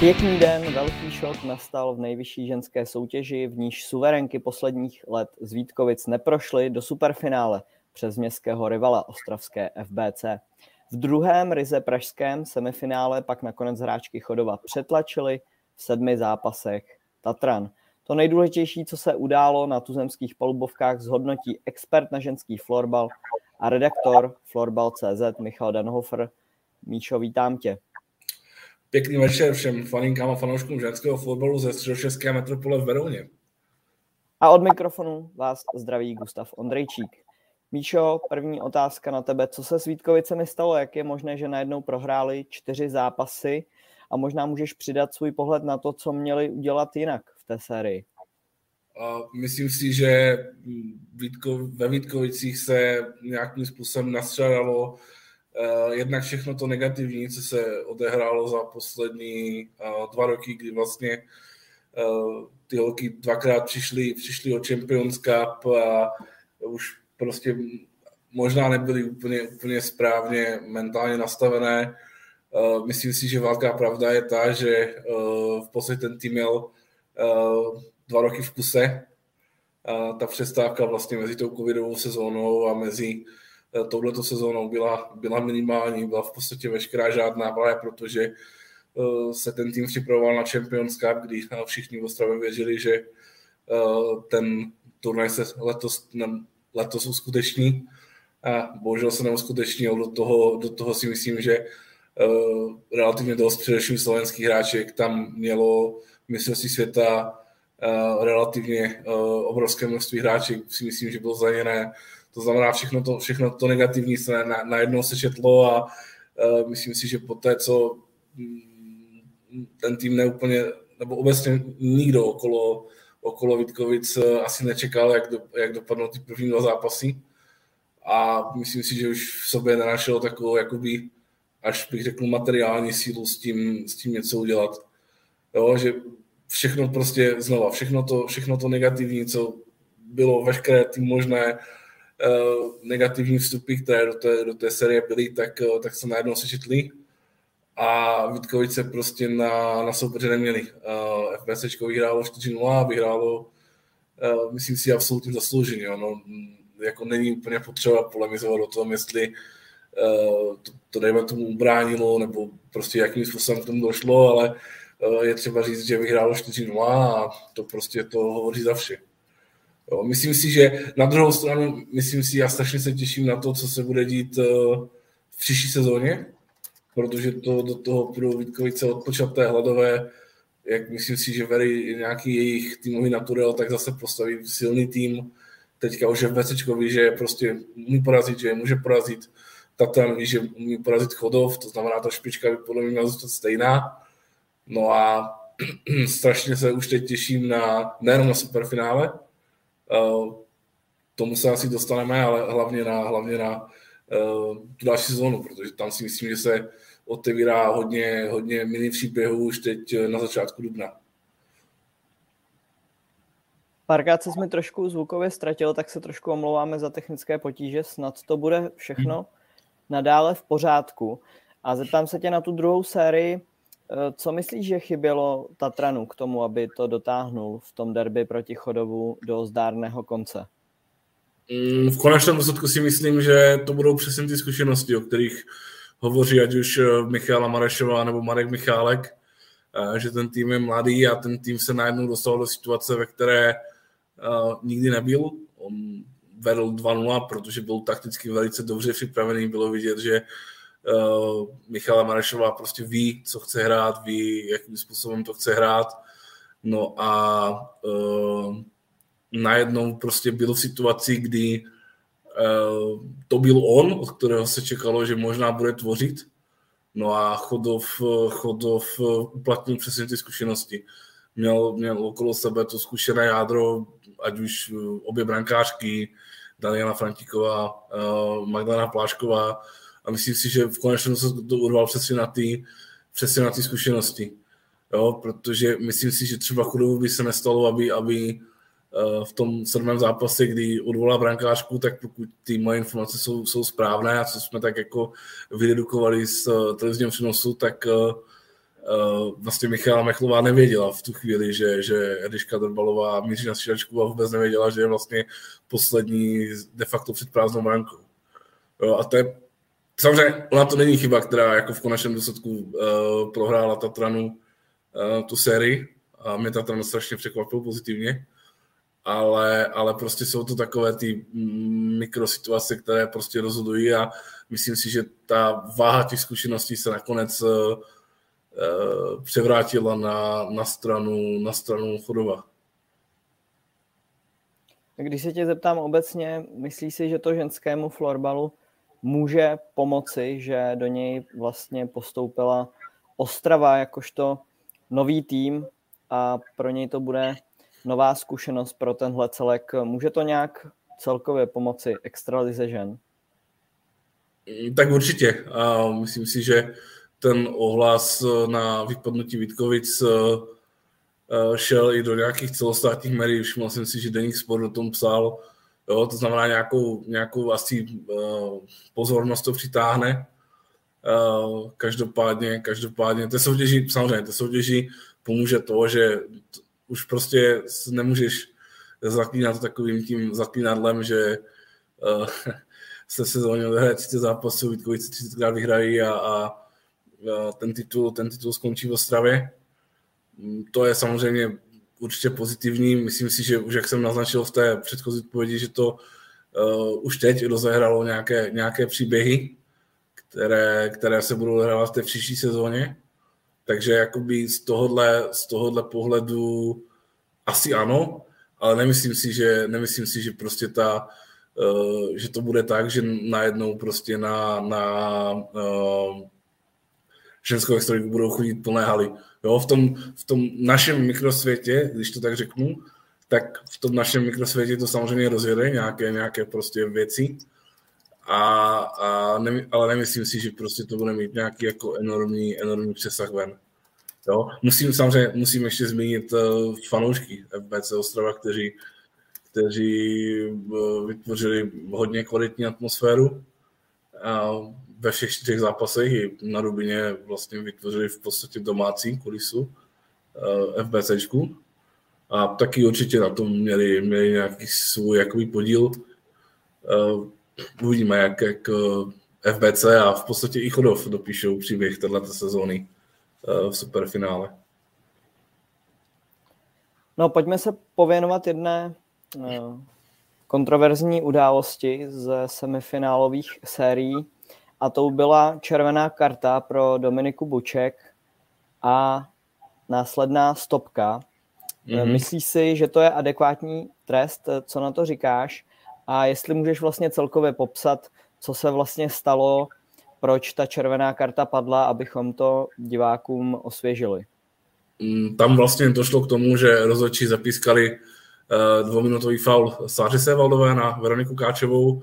Pěkný den, velký šok nastal v nejvyšší ženské soutěži, v níž suverenky posledních let z Vítkovic neprošly do superfinále přes městského rivala ostravské FBC. V druhém ryze pražském semifinále pak nakonec hráčky Chodova přetlačily v sedmi zápasech Tatran. To nejdůležitější, co se událo na tuzemských palubovkách, zhodnotí expert na ženský florbal a redaktor Florbal.cz Michal Danhofer. Míšo, vítám tě. Pěkný večer všem faninkám a fanouškům ženského fotbalu ze středočeské metropole v Verouně. A od mikrofonu vás zdraví Gustav Ondrejčík. Míšo, první otázka na tebe. Co se s Vítkovicemi stalo? Jak je možné, že najednou prohráli čtyři zápasy a možná můžeš přidat svůj pohled na to, co měli udělat jinak v té sérii? Myslím si, že Vítko, ve Vítkovicích se nějakým způsobem nastřadalo uh, jednak všechno to negativní, co se odehrálo za poslední uh, dva roky, kdy vlastně uh, ty holky dvakrát přišly, přišly o Champions Cup a už prostě možná nebyly úplně, úplně správně mentálně nastavené. Myslím si, že velká pravda je ta, že v podstatě ten tým měl dva roky v kuse. Ta přestávka vlastně mezi tou covidovou sezónou a mezi uh, touhletou sezónou byla, byla minimální, byla v podstatě veškerá žádná právě, protože uh, se ten tým připravoval na Champions Cup, kdy všichni v Ostravě věřili, že ten turnaj se letos letos uskuteční. A bohužel se neuskutečnil. Do toho, do toho si myslím, že relativně dost především slovenských hráček tam mělo mistrovství světa relativně obrovské množství hráček. Si myslím, že bylo zraněné. To znamená, všechno to, všechno to negativní se na, najednou se četlo a uh, myslím si, že po té, co mm, ten tým neúplně, nebo obecně nikdo okolo okolo Vítkovic eh, asi nečekal, jak, do, jak dopadnou ty první dva zápasy. A myslím si, že už v sobě nenašel takovou, jakoby, až bych řekl, materiální sílu s tím, s tím něco udělat. Jo, že všechno prostě znova, všechno to, všechno to negativní, co bylo veškeré ty možné negativní vstupy, které do té, do té série byly, tak, uh, tak se najednou sečetly a Vítkovice prostě na, na soupeře neměli. Uh, FBC vyhrálo 4-0 vyhrálo, uh, myslím si, absolutně zaslouženě. No, jako není úplně potřeba polemizovat o tom, jestli to, to dejme tomu ubránilo, nebo prostě jakým způsobem k tomu došlo, ale je třeba říct, že vyhrálo 4-0 a to prostě to hovoří za vše. Jo, myslím si, že na druhou stranu, myslím si, já strašně se těším na to, co se bude dít uh, v příští sezóně, protože to do toho budou Vítkovice odpočaté, hladové, jak myslím si, že Very nějaký jejich týmový naturel, tak zase postaví silný tým. Teďka už je v ví, že prostě umí porazit, že je může porazit. Tatan ví, že umí porazit Chodov, to znamená, ta špička by podle mě měla zůstat stejná. No a strašně se už teď těším na, nejenom na superfinále, tomu se asi dostaneme, ale hlavně na, hlavně na uh, tu další sezónu, protože tam si myslím, že se otevírá hodně, hodně mini příběhů už teď eh, na začátku dubna. Párkrát se mi trošku zvukově ztratil, tak se trošku omlouváme za technické potíže. Snad to bude všechno nadále v pořádku. A zeptám se tě na tu druhou sérii. Eh, co myslíš, že chybělo Tatranu k tomu, aby to dotáhnul v tom derby proti Chodovu do zdárného konce? Mm, v konečném důsledku si myslím, že to budou přesně ty zkušenosti, o kterých hovoří ať už eh, Michála Marešová nebo Marek Michálek, eh, že ten tým je mladý a ten tým se najednou dostal do situace, ve které nikdy nebyl. On vedl 2-0, protože byl takticky velice dobře připravený. Bylo vidět, že uh, Michála Marešová prostě ví, co chce hrát, ví, jakým způsobem to chce hrát. No a uh, najednou prostě byl v situaci, kdy Eh, to byl on, od kterého se čekalo, že možná bude tvořit. No a Chodov, Chodov uplatnil přesně ty zkušenosti. Měl, měl okolo sebe to zkušené jádro, ať už obě brankářky, Daniela Frantíková, eh, Magdalena Plášková a myslím si, že v konečném se to urval přesně na ty, přesně na ty zkušenosti. Jo, protože myslím si, že třeba Chodovu by se nestalo, aby, aby Eh, v tom sedmém zápase, kdy odvolá brankářku, tak pokud ty moje informace jsou, jsou správné a co jsme tak jako vydedukovali z uh, televizního přenosu, tak uh, vlastně Michala Mechlová nevěděla v tu chvíli, že, že Ediška Drbalová míří na střídačku a vůbec nevěděla, že je vlastně poslední de facto před prázdnou brankou. Jo, a to je, samozřejmě ona to není chyba, která jako v konečném důsledku uh, prohrála Tatranu uh, tu sérii a mě Tatran strašně překvapil pozitivně, ale, ale prostě jsou to takové ty mikrosituace, které prostě rozhodují a myslím si, že ta váha těch zkušeností se nakonec uh, převrátila na, na, stranu, na stranu Chodova. Když se tě zeptám obecně, myslíš si, že to ženskému florbalu může pomoci, že do něj vlastně postoupila Ostrava jakožto nový tým a pro něj to bude nová zkušenost pro tenhle celek. Může to nějak celkově pomoci extralize žen? Tak určitě. A myslím si, že ten ohlas na vypadnutí Vítkovic eh, eh, šel i do nějakých celostátních médií. Všiml jsem si, že Deník Sport o tom psal. Jo, to znamená, nějakou, nějakou asi uh, pozornost to přitáhne. Uh, každopádně, každopádně, to soutěží, samozřejmě, to soutěží pomůže to, že už prostě nemůžeš zaklínat takovým tím zaklínadlem, že uh, se sezóně odehraje 30 zápasů, Vítkovice 30 krát vyhrají a, a, a ten, titul, ten titul skončí v Ostravě. Mm, to je samozřejmě určitě pozitivní. Myslím si, že už jak jsem naznačil v té předchozí odpovědi, že to uh, už teď rozehralo nějaké, nějaké příběhy, které, které se budou hrát v té příští sezóně. Takže jakoby z tohohle, z tohohle pohledu asi ano, ale nemyslím si, že, nemyslím si, že prostě ta, uh, že to bude tak, že najednou prostě na, na uh, ženskou extraligu budou chodit plné haly. Jo, v, tom, v tom našem mikrosvětě, když to tak řeknu, tak v tom našem mikrosvětě to samozřejmě rozjede nějaké, nějaké prostě věci, a, a ne, ale nemyslím si, že prostě to bude mít nějaký jako enormní, enormní přesah ven. Jo? Musím samozřejmě musím ještě zmínit uh, fanoušky FBC Ostrava, kteří, kteří uh, vytvořili hodně kvalitní atmosféru. Uh, ve všech čtyřech zápasech i na Rubině vlastně vytvořili v podstatě domácí kulisu uh, FBCčku. A taky určitě na tom měli, měli nějaký svůj jakový podíl. Uh, uvidíme, jak, jak FBC a v podstatě i Chodov dopíšou příběh této sezóny v superfinále. No, pojďme se pověnovat jedné kontroverzní události ze semifinálových sérií a to byla červená karta pro Dominiku Buček a následná stopka. Mm-hmm. Myslíš si, že to je adekvátní trest? Co na to říkáš? A jestli můžeš vlastně celkově popsat, co se vlastně stalo, proč ta červená karta padla, abychom to divákům osvěžili? Mm, tam vlastně došlo k tomu, že rozhodčí zapískali uh, dvouminutový faul Sáře Sevaldové na Veroniku Káčevou,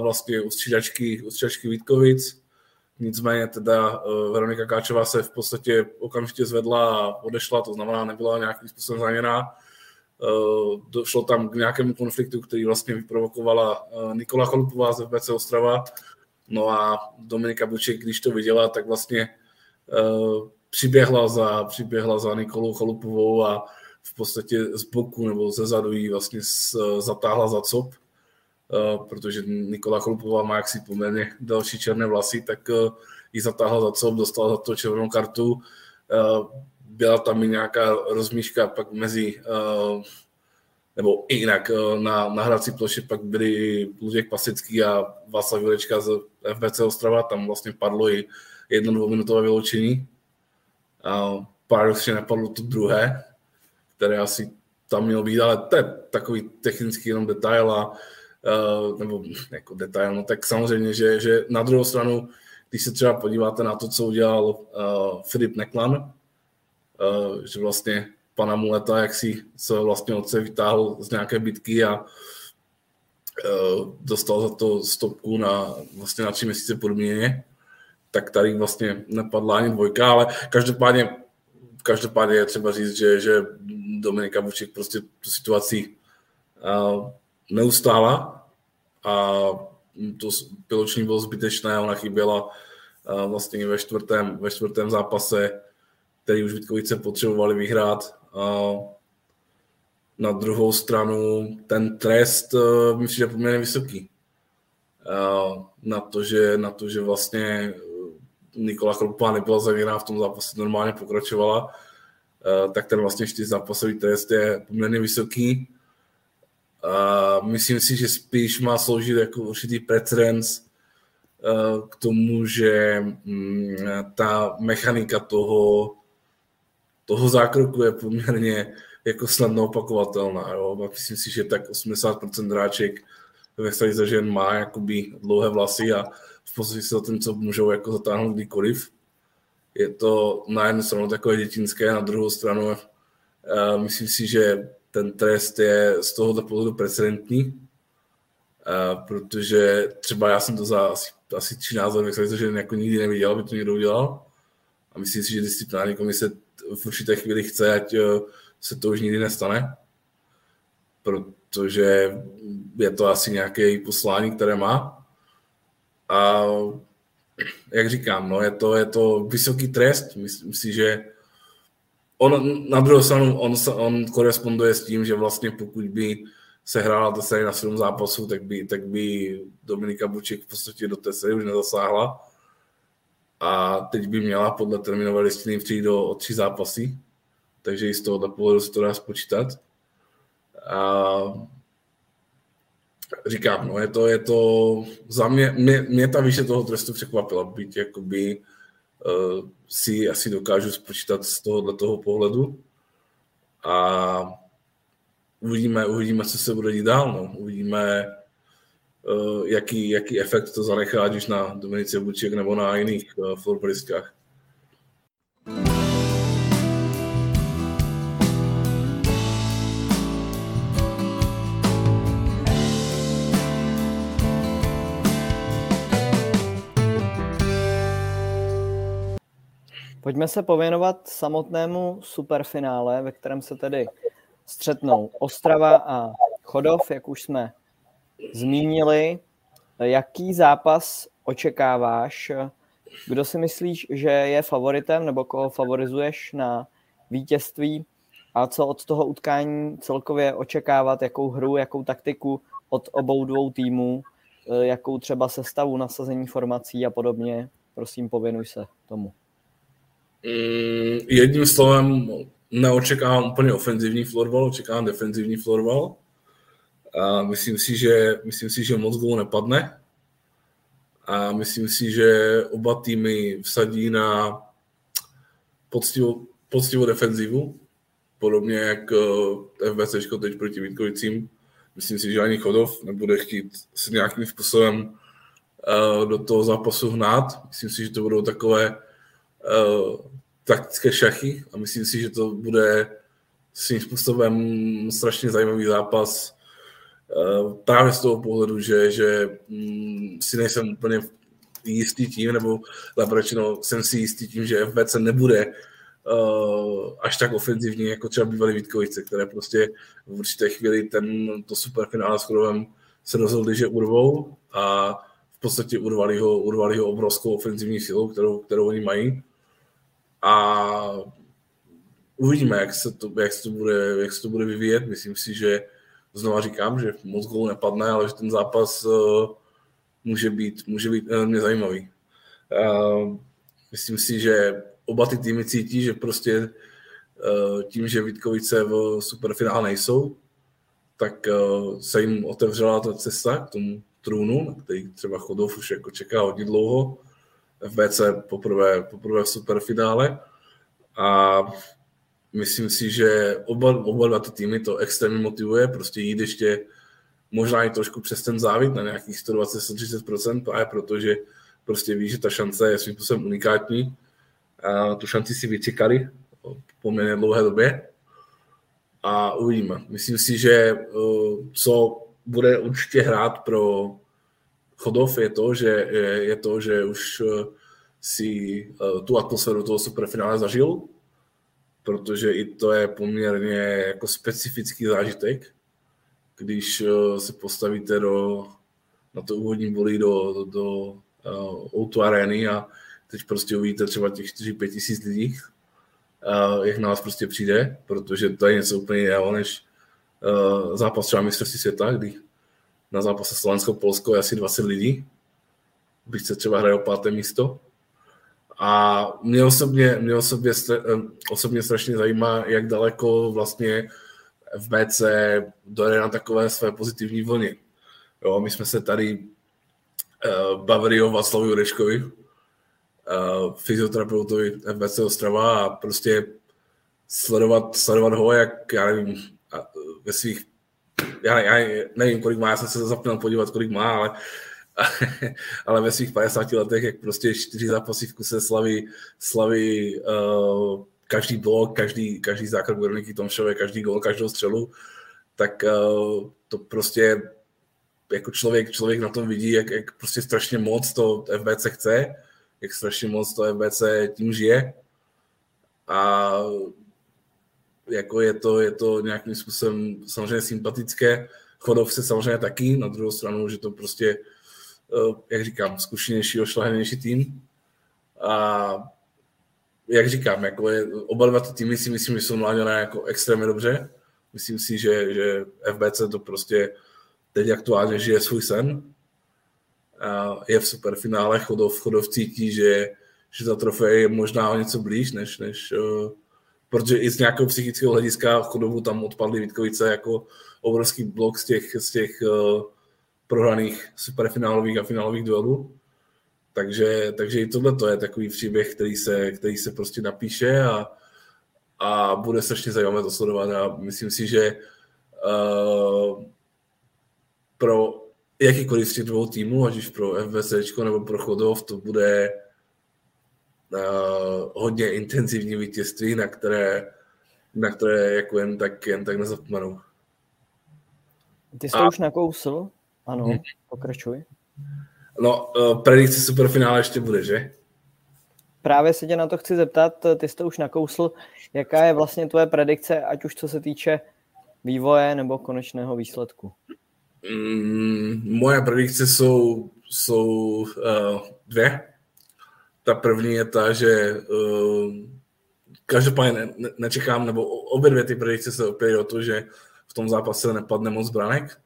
vlastně u střídačky, u střídačky Vítkovic. Nicméně teda e, Veronika Káčová se v podstatě okamžitě zvedla a odešla, to znamená, nebyla nějakým způsobem zraněná. E, došlo tam k nějakému konfliktu, který vlastně vyprovokovala Nikola Chalupová z FBC Ostrava. No a Dominika Buček, když to viděla, tak vlastně přiběhla za, přiběhla za Nikolou Chalupovou a v podstatě z boku nebo ze zadu jí vlastně zatáhla za cop Eh, protože Nikola Chlupová má jaksi poměrně další černé vlasy, tak eh, ji zatáhla za co, dostala za to červenou kartu. Eh, byla tam i nějaká rozmíška pak mezi, nebo i jinak, na, na hrací ploše pak byli Luděk Pasický a Václav Vilečka z FBC Ostrava, tam vlastně padlo i jedno dvouminutové vyloučení. Paradoxně nepadlo to druhé, které asi tam mělo být, ale to je takový technický jenom detail a uh, nebo jako detail, no tak samozřejmě, že, že na druhou stranu, když se třeba podíváte na to, co udělal uh, Filip Neklan, uh, že vlastně pana Muleta, jak si se vlastně otce vytáhl z nějaké bitky a uh, dostal za to stopku na vlastně na tři měsíce podmíněně, tak tady vlastně nepadla ani dvojka, ale každopádně každopádně je třeba říct, že, že Dominika Vuček prostě tu situaci uh, neustála a to piloční bylo zbytečné, ona chyběla vlastně ve čtvrtém, ve čtvrtém zápase, který už Vítkovice potřebovali vyhrát. A na druhou stranu ten trest, myslím, že je poměrně vysoký. Na, to, že, na to, že vlastně Nikola Krupa nebyla zavěrná v tom zápase, normálně pokračovala, uh, tak ten vlastně zápasový trest je poměrně vysoký. Uh, myslím si, že spíš má sloužit jako určitý precedens uh, k tomu, že um, ta mechanika toho, toho zákroku je poměrně jako snadno opakovatelná. Jo? Myslím si, že tak 80% hráček ve za žen má jakoby dlouhé vlasy a v podstatě se o tom, co můžou jako zatáhnout kdykoliv. Je to na jednu stranu takové dětinské, na druhou stranu uh, myslím si, že ten trest je z tohoto pohledu precedentní, protože třeba já jsem to za asi, asi 13 let že jako nikdy neviděl, aby to někdo udělal. A myslím si, že disciplinární komise v určité chvíli chce, ať uh, se to už nikdy nestane, protože je to asi nějaké poslání, které má. A jak říkám, no, je, to, je to vysoký trest. Myslím si, že on, na druhou stranu on, on koresponduje s tím, že vlastně pokud by se hrála ta série na 7 zápasů, tak by, tak by Dominika Buček v podstatě do té série už nezasáhla. A teď by měla podle terminové listiny přijít do, o tři zápasy takže i z tohoto pohledu se to dá spočítat. A říkám, no je to, je to za mě, mě, mě ta výše toho trestu překvapila, byť jakoby si asi dokážu spočítat z tohohle toho pohledu. A uvidíme, uvidíme, co se bude dít dál. No. Uvidíme, uh, jaký, jaký efekt to zanechá, ať už na Dominice Buček nebo na jiných uh, florbalistách. Pojďme se pověnovat samotnému superfinále, ve kterém se tedy střetnou Ostrava a Chodov, jak už jsme zmínili. Jaký zápas očekáváš? Kdo si myslíš, že je favoritem nebo koho favorizuješ na vítězství? A co od toho utkání celkově očekávat? Jakou hru, jakou taktiku od obou dvou týmů? Jakou třeba sestavu, nasazení formací a podobně? Prosím, pověnuj se tomu. Mm, jedním slovem neočekávám úplně ofenzivní florbal, očekávám defenzivní florbal. A myslím si, že, myslím si, že moc gólů nepadne. A myslím si, že oba týmy vsadí na poctivou, poctivou defenzivu, podobně jak eh, FBC teď proti Vítkovicím. Myslím si, že ani Chodov nebude chtít se nějakým způsobem uh, do toho zápasu hnát. Myslím si, že to budou takové taktické šachy a myslím si, že to bude svým způsobem strašně zajímavý zápas. Uh, právě z toho pohledu, že, že um, si nejsem úplně jistý tím, nebo lépe jsem si jistý tím, že FBC nebude uh, až tak ofenzivní, jako třeba bývalý Vítkovice, které prostě v určité chvíli ten, to superfinále s Chodovem se rozhodli, že urvou a v podstatě urvali ho, urvali ho obrovskou ofenzivní silou, kterou, kterou oni mají a uvidíme, jak se to, jak se to, bude, jak se to bude vyvíjet. Myslím si, že znova říkám, že moc gólů nepadne, ale že ten zápas uh, může být, může být velmi zajímavý. Uh, myslím si, že oba ty týmy cítí, že prostě uh, tím, že Vítkovice v superfinále nejsou, tak uh, se jim otevřela ta cesta k tomu trůnu, na který třeba Chodov už jako čeká hodně dlouho. FBC poprvé, poprvé v superfinále a myslím si, že oba, oba dva ty týmy to extrémně motivuje, prostě jít ještě možná i trošku přes ten závit na nějakých 120-130%, právě protože prostě ví, že ta šance je svým způsobem unikátní. A tu šanci si vyčekali po poměrně dlouhé době a uvidíme. Myslím si, že eh, co bude určitě hrát pro Chodov je to, že, je to, že už eh, si eh, tu atmosféru toho superfinále zažil, protože i to je poměrně jako specifický zážitek, když eh, se postavíte do, na to úvodní bolí do, do, do uh, Outu Areny a teď prostě uvidíte třeba těch 4-5 tisíc lidí jak na vás prostě přijde, protože to je něco úplně jiného, než zápas třeba mistrovství světa, kdy na zápase Slovensko-Polsko je asi 20 lidí, byť se třeba hraje o páté místo. A mě osobně, mě osobně, osobně strašně zajímá, jak daleko vlastně FBC dojde na takové své pozitivní vlny. Jo, my jsme se tady uh, bavili o Václavu Jurečkovi, uh, fyzioterapeutovi FBC Ostrava a prostě sledovat, sledovat ho, jak, já nevím, ve svých, já, já nevím, kolik má, já jsem se zapněl podívat, kolik má, ale ale ve svých 50 letech, jak prostě čtyři zápasy v kuse slaví, slaví uh, každý blok, každý, každý zákrok Veroniky Tomšové, každý gol, každou střelu, tak uh, to prostě jako člověk, člověk na tom vidí, jak, jak prostě strašně moc to FBC chce, jak strašně moc to FBC tím žije. A jako je to, je to nějakým způsobem samozřejmě sympatické. Chodov se samozřejmě taky, na druhou stranu, že to prostě Eh, jak říkám, zkušenější, ošlahenější tým. A jak říkám, jako je, oba dva ty týmy si myslím, že jsou mláděné jako extrémně dobře. Myslím si, že, že FBC to prostě teď aktuálně žije svůj sen. A je v superfinále, Chodov, Chodov cítí, že, že ta trofej je možná o něco blíž, než, než uh, protože i z nějakého psychického hlediska Chodovu tam odpadly Vítkovice jako obrovský blok z těch, z těch uh, prohraných superfinálových a finálových duelů. Takže, takže i tohle to je takový příběh, který se, který se prostě napíše a, a bude strašně zajímavé to sledovat a myslím si, že uh, pro jakýkoliv dvou týmů, ať už pro FBC nebo pro Chodov, to bude hodně intenzivní vítězství, na které, na které jako jen tak, jen tak nezapomenou. Ty jsi to už nakousl, ano, hmm. pokračuj. No, uh, predikce superfinále ještě bude, že? Právě se tě na to chci zeptat, ty jsi to už nakousl, jaká je vlastně tvoje predikce, ať už co se týče vývoje nebo konečného výsledku? Mm, moje predikce jsou, jsou uh, dvě. Ta první je ta, že uh, každopádně ne, ne, nečekám, nebo obě dvě ty predikce se opět o to, že v tom zápase nepadne moc branek,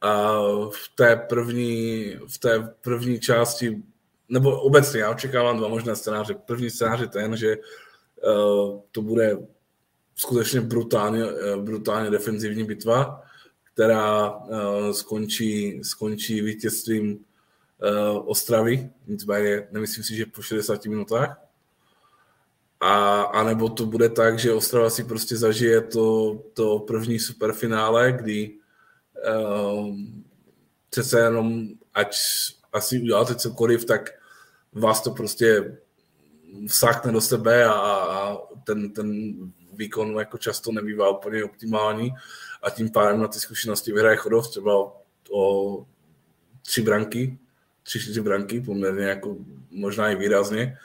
a v té první, v té první části, nebo obecně, já očekávám dva možné scénáře. První scénář je ten, že uh, to bude skutečně brutálně, uh, brutálně defenzivní bitva, která uh, skončí, skončí vítězstvím Ostravy, nicméně nemyslím si, že po 60 minutách. A, a nebo to bude tak, že Ostrava si prostě zažije to, to první superfinále, kdy um, přece jenom, ať asi uděláte cokoliv, tak vás to prostě vsákne do sebe a, a ten, ten výkon jako často nebývá úplně optimální a tím pádem na ty zkušenosti vyhraje Chodov třeba o, o tři branky, tři, čtyři branky, poměrně jako možná i výrazně,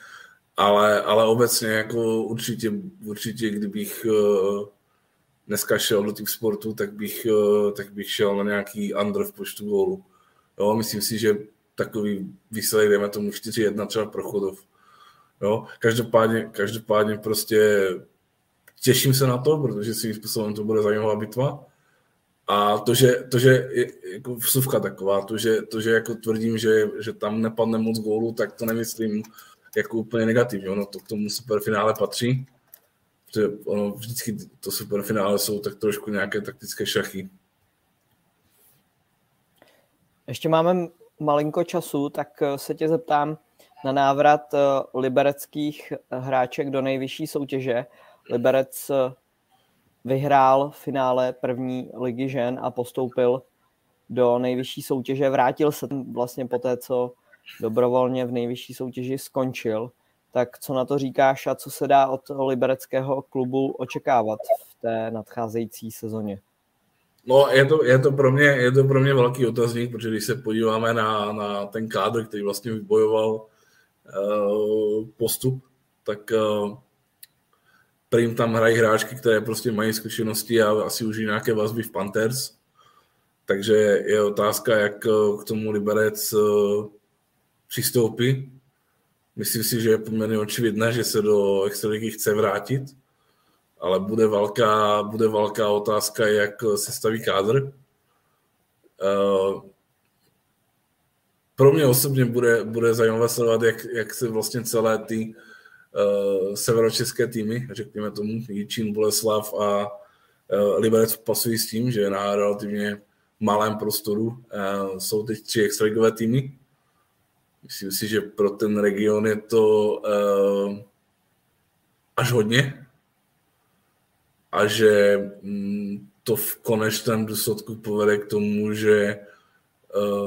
ale, ale obecně jako určitě, určitě kdybych uh, dneska šel do těch sportu, tak bych, eh, tak bych šel na nějaký under v počtu gólů. Jo, myslím si, že takový výsledek, dejme tomu 4-1 třeba pro Chodov. Jo, každopádně, každopádně prostě těším se na to, protože svým způsobem to bude zajímavá bitva. A to, že, to, že je jako vsuvka taková, to, že, to, že jako tvrdím, že, že tam nepadne moc gólů, tak to nemyslím jako úplně negativně. Ono to k tomu superfinále patří že ono vždycky to superfinále jsou tak trošku nějaké taktické šachy. Ještě máme malinko času, tak eh, se tě zeptám na návrat eh, libereckých hráček do nejvyšší soutěže. Liberec eh, vyhrál v finále první ligy žen a postoupil do nejvyšší soutěže. Vrátil se vlastně po té, co dobrovolně v nejvyšší soutěži skončil tak co na to říkáš a co se dá od libereckého klubu očekávat v té nadcházející sezóně? No, je to, je to, pro, mě, je to pro mě velký otazník, protože když se podíváme na, na ten kádr, který vlastně vybojoval uh, postup, tak uh, prým tam hrají hráčky, které prostě mají zkušenosti a asi už nějaké vazby v Panthers. Takže je otázka, jak uh, k tomu Liberec uh, přistoupí Myslím si, že je poměrně očividné, že se do extraligy chce vrátit, ale bude velká, bude velká otázka, jak se staví kádr. Uh, pro mě osobně bude, bude zajímavé sledovat, jak, jak se vlastně celé ty severočeské týmy, řekněme tomu, Jičín, Boleslav a uh, Liberec pasují s tím, že na relativně malém prostoru uh, jsou teď tři extraligové týmy. Myslím si, že pro ten region je to až hodně a že um, to v konečném důsledku povede k tomu, že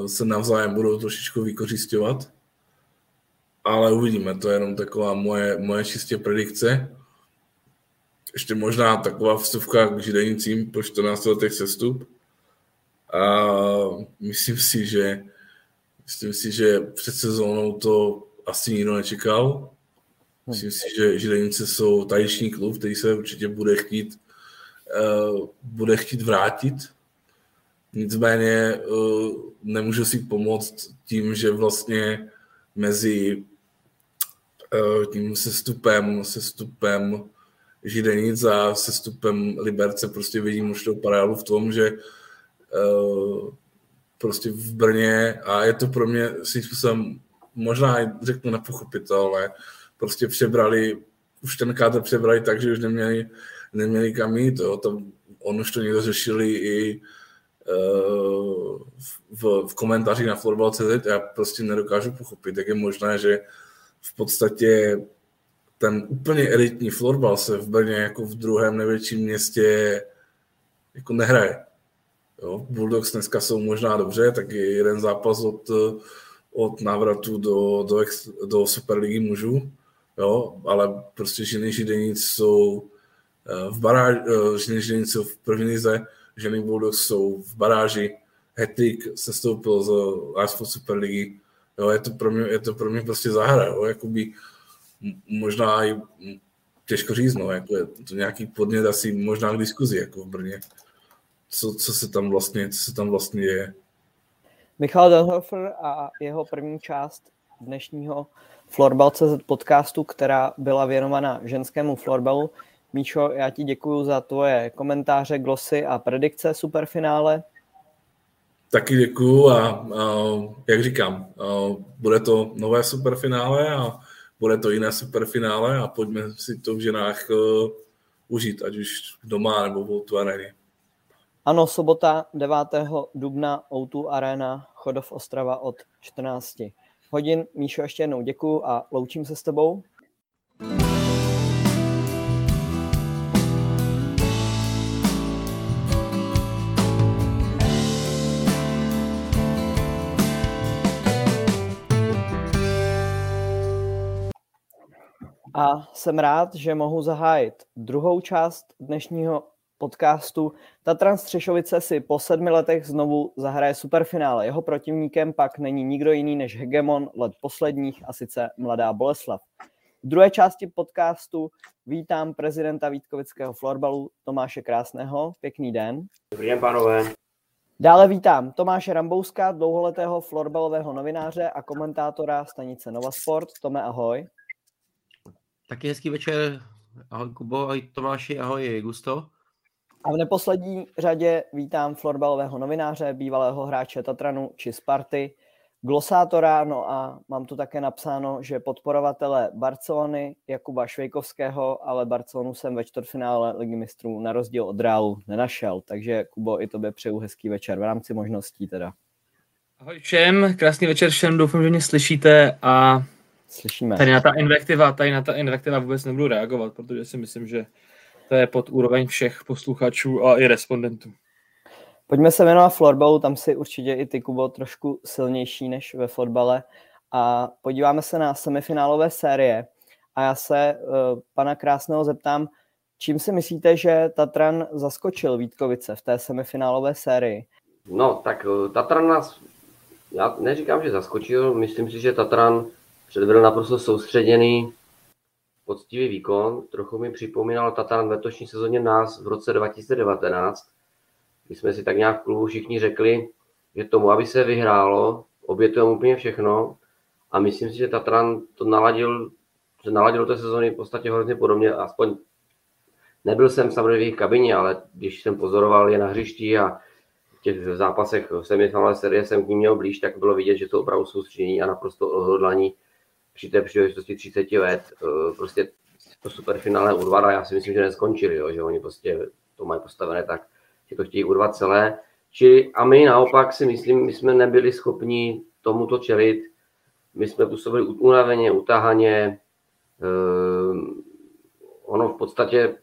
se navzájem budou trošičku vykořišťovat. Ale uvidíme, to je jenom taková moje, moje čistě predikce. Ještě možná taková vstupka k židenicím po 14 letech sestup. A myslím si, že myslím si, že před sezónou to asi nikdo nečekal. Myslím si, že Žilenice jsou tajiční klub, který se určitě bude chtít, uh, bude chtít vrátit. Nicméně uh, nemůžu si pomoct tím, že vlastně mezi tím sestupem, sestupem Židenic a sestupem Liberce prostě vidím už to paralelu v tom, že uh, prostě v Brně a je to pro mě svým způsobem možná řeknu nepochopitelné, prostě přebrali, už ten kádr přebrali tak, že už neměli, neměli kam jít, jo. To, on už to někdo řešili i uh, v, v komentářích na Florbal.cz já prostě nedokážu pochopit, jak je možné, že v podstatě ten úplně elitní florbal se v Brně jako v druhém největším městě jako nehraje. Jo, Bulldogs dneska jsou možná dobře, tak je jeden zápas od, od návratu do, do, ex, do Superligy mužů, jo, ale prostě ženy židenic jsou eh, v baráži, eh, ženy židenic jsou v první lize, ženy Bulldogs jsou v baráži, Hetrik se stoupil z Last Superligy, jo, je to pro mě, je to pro mě prostě záhra, jo, jakoby možná i těžko říct, no, jako je to nějaký podnět asi možná k diskuzi, jako v Brně co, co se tam vlastně, co se tam vlastně je. Michal Delhofer a jeho první část dnešního Florbal.cz podcastu, která byla věnovaná ženskému florbalu. Míšo, já ti děkuji za tvoje komentáře, glosy a predikce superfinále. Taky děkuji a, a jak říkám, a bude to nové superfinále a bude to jiné superfinále a pojďme si to v ženách uh, užít, ať už doma nebo v tu aréně. Ano, sobota 9. dubna O2 Arena, Chodov Ostrava od 14 hodin. Míšo, ještě jednou děkuju a loučím se s tebou. A jsem rád, že mohu zahájit druhou část dnešního podcastu. Tatran Střešovice si po sedmi letech znovu zahraje superfinále. Jeho protivníkem pak není nikdo jiný než hegemon let posledních a sice Mladá Boleslav. V druhé části podcastu vítám prezidenta Vítkovického florbalu Tomáše Krásného. Pěkný den. Dobrý den, pánové. Dále vítám Tomáše Rambouska, dlouholetého florbalového novináře a komentátora stanice Nova Sport. Tome, ahoj. Taky hezký večer. Ahoj Kubo, ahoj Tomáši, ahoj Gusto. A v neposlední řadě vítám florbalového novináře, bývalého hráče Tatranu či Sparty, glosátora, no a mám tu také napsáno, že podporovatele Barcelony Jakuba Švejkovského, ale Barcelonu jsem ve čtvrtfinále ligy mistrů na rozdíl od Realu nenašel, takže Kubo, i tobě přeju hezký večer v rámci možností teda. Ahoj všem, krásný večer všem, doufám, že mě slyšíte a Slyšíme. Tady na ta invektiva, tady na ta invektiva vůbec nebudu reagovat, protože si myslím, že to je pod úroveň všech posluchačů a i respondentů. Pojďme se věnovat florbalu, tam si určitě i ty, Kubo, trošku silnější než ve fotbale. A podíváme se na semifinálové série. A já se uh, pana Krásného zeptám, čím si myslíte, že Tatran zaskočil Vítkovice v té semifinálové sérii? No, tak uh, Tatran nás, já neříkám, že zaskočil, myslím si, že Tatran předvedl naprosto soustředěný. Poctivý výkon. Trochu mi připomínal Tatan v letošní sezóně nás v roce 2019, kdy jsme si tak nějak v klubu všichni řekli, že tomu, aby se vyhrálo, obětujeme úplně všechno. A myslím si, že Tatran to naladil, že naladil té sezóny v podstatě hrozně podobně, aspoň nebyl jsem samozřejmě v jejich kabině, ale když jsem pozoroval je na hřišti a v těch zápasech v semifinále série jsem k ním měl blíž, tak bylo vidět, že to opravdu soustředění a naprosto odhodlaní při té příležitosti 30 let. Eh, prostě to superfinále a já si myslím, že neskončili, jo, že oni prostě to mají postavené tak, že to chtějí urvat celé. Či, a my naopak si myslím, my jsme nebyli schopni tomuto čelit. My jsme působili unaveně, utahaně. Um, ono v podstatě,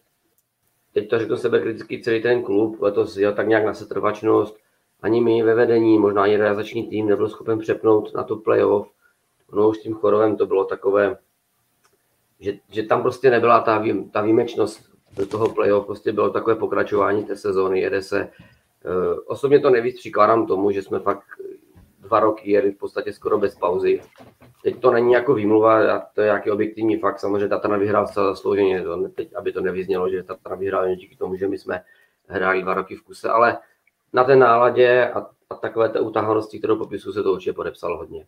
teď to řeknu sebe kriticky, celý ten klub letos jel tak nějak na setrvačnost. Ani my ve vedení, možná i realizační tým nebyl schopen přepnout na to playoff. Ono s tím chorovem to bylo takové, že, že tam prostě nebyla ta, vý, ta výjimečnost do toho playoff, prostě bylo takové pokračování té sezóny, jede se. Uh, osobně to nejvíc přikládám tomu, že jsme fakt dva roky jeli v podstatě skoro bez pauzy. Teď to není jako výmluva, to je nějaký objektivní fakt. Samozřejmě Tatran vyhrál zcela zaslouženě, to, teď, aby to nevyznělo, že Tatran vyhrál díky tomu, že my jsme hráli dva roky v kuse, ale na té náladě a, a takové té utahanosti, kterou popisu, se to určitě podepsalo hodně.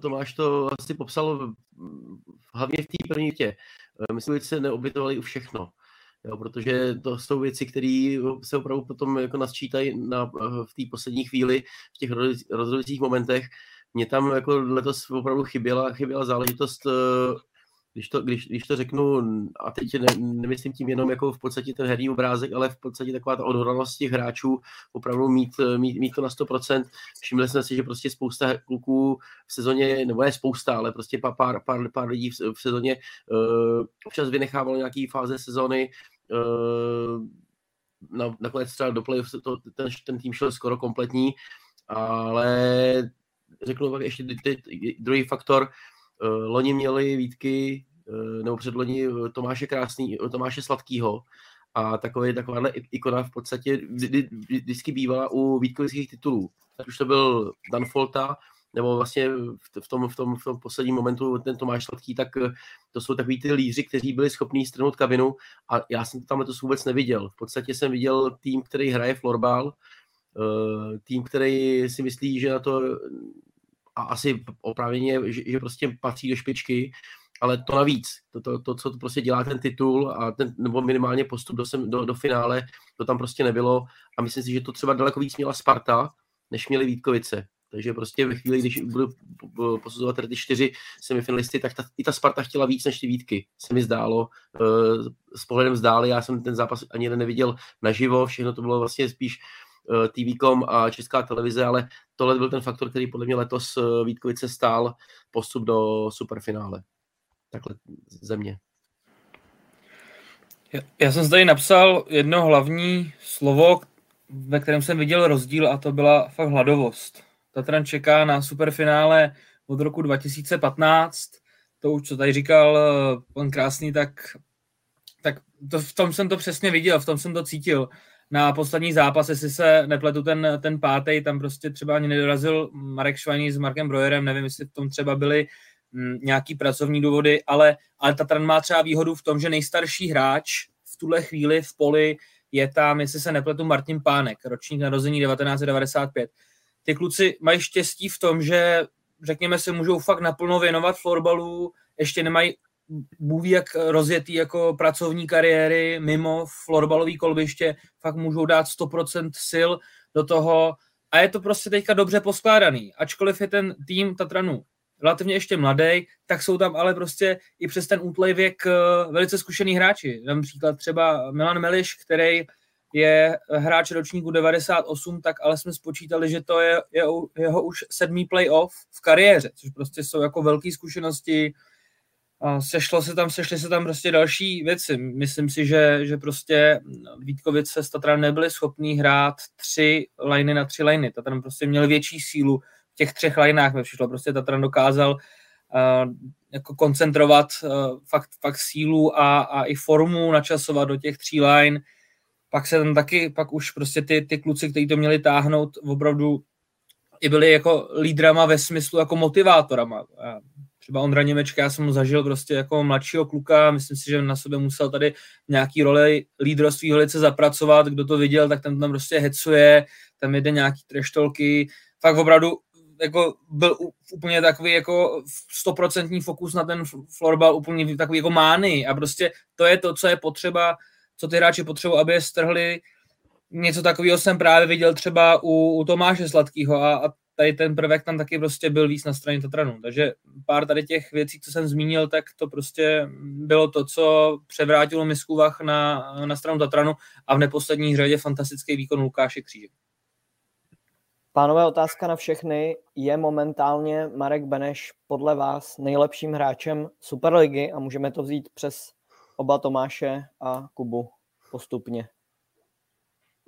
Tomáš to asi popsal hlavně v té první tě. Myslím, že se neobětovali u všechno. Jo, protože to jsou věci, které se opravdu potom jako nasčítají na, v té poslední chvíli, v těch rozhodujících momentech. Mně tam jako letos opravdu chyběla, chyběla záležitost když to, když, když to řeknu, a teď ne, nemyslím tím jenom jako v podstatě ten herní obrázek, ale v podstatě taková ta odhodlanost těch hráčů opravdu mít, mít, mít to na 100%. Všimli jsme si, že prostě spousta kluků v sezóně, nebo ne spousta, ale prostě pár, pár, pár, pár lidí v, v sezóně uh, občas vynechávalo nějaký fáze sezóny, uh, na, nakonec třeba do play to, ten, ten tým šel skoro kompletní, ale řeknu pak ještě druhý faktor, Eh, loni měli výtky, eh, nebo předloni eh, Tomáše Krásný, Tomáše Sladkýho, a takový, takováhle ikona v podstatě vždy, vždycky bývala u výtkovických titulů. Ať už to byl Dan Folta, nebo vlastně v tom, v tom, v tom posledním momentu ten Tomáš Sladký, tak to jsou takový ty líři, kteří byli schopní strhnout kabinu a já jsem to tam letos vůbec neviděl. V podstatě jsem viděl tým, který hraje florbal, tým, který si myslí, že na to a asi opravdu, že, že prostě patří do špičky, ale to navíc, to, to, to, co to prostě dělá ten titul a ten, nebo minimálně postup do, sem, do, do finále, to tam prostě nebylo a myslím si, že to třeba daleko víc měla Sparta, než měli Vítkovice. Takže prostě ve chvíli, když budu posuzovat ty čtyři semifinalisty, tak ta, i ta Sparta chtěla víc než ty Vítky, se mi zdálo. Eh, s pohledem zdáli, já jsem ten zápas ani jeden neviděl naživo, všechno to bylo vlastně spíš Eh, TV.com a Česká televize, ale tohle byl ten faktor, který podle mě letos eh, Vítkovice stál postup do superfinále. Takhle země. Já, já jsem zde napsal jedno hlavní slovo, ve kterém jsem viděl rozdíl a to byla fakt hladovost. Tatran čeká na superfinále od roku 2015, to už, co tady říkal eh, pan Krásný, tak, tak to, v tom jsem to přesně viděl, v tom jsem to cítil na poslední zápas, jestli se nepletu ten, ten pátý, tam prostě třeba ani nedorazil Marek Švaní s Markem Brojerem, nevím, jestli v tom třeba byly m, nějaký pracovní důvody, ale, ale Tatran má třeba výhodu v tom, že nejstarší hráč v tuhle chvíli v poli je tam, jestli se nepletu, Martin Pánek, ročník narození 1995. Ty kluci mají štěstí v tom, že řekněme si, můžou fakt naplno věnovat florbalu, ještě nemají Bůh ví, jak rozjetý jako pracovní kariéry mimo florbalový kolbiště, fakt můžou dát 100% sil do toho a je to prostě teďka dobře poskládaný. Ačkoliv je ten tým Tatranu relativně ještě mladý, tak jsou tam ale prostě i přes ten útlej věk eh, velice zkušený hráči. Například třeba Milan Meliš, který je hráč ročníku 98, tak ale jsme spočítali, že to je, je jeho už sedmý playoff v kariéře, což prostě jsou jako velké zkušenosti, a sešlo se tam, sešly se tam prostě další věci. Myslím si, že, že prostě Vítkovice s Tatranem nebyli schopní hrát tři liny na tři liny. Tatran prostě měl větší sílu v těch třech linách ve přišlo. Prostě Tatran dokázal uh, jako koncentrovat uh, fakt, fakt sílu a, a i formu načasovat do těch tří line. Pak se tam taky, pak už prostě ty, ty kluci, kteří to měli táhnout, opravdu i byli jako lídrama ve smyslu jako motivátorama třeba Ondra Němečka, já jsem ho zažil prostě jako mladšího kluka, myslím si, že na sobě musel tady nějaký roli lídrovství holice zapracovat, kdo to viděl, tak ten tam prostě hecuje, tam jede nějaký treštolky, fakt opravdu jako byl úplně takový jako stoprocentní fokus na ten florbal, úplně takový jako mány a prostě to je to, co je potřeba, co ty hráči potřebují, aby je strhli. Něco takového jsem právě viděl třeba u, u Tomáše Sladkého a, a tady ten prvek tam taky prostě byl víc na straně Tatranu. Takže pár tady těch věcí, co jsem zmínil, tak to prostě bylo to, co převrátilo misku Vach na, na stranu Tatranu a v neposlední řadě fantastický výkon Lukáše Kříže. Pánové, otázka na všechny. Je momentálně Marek Beneš podle vás nejlepším hráčem Superligy a můžeme to vzít přes oba Tomáše a Kubu postupně?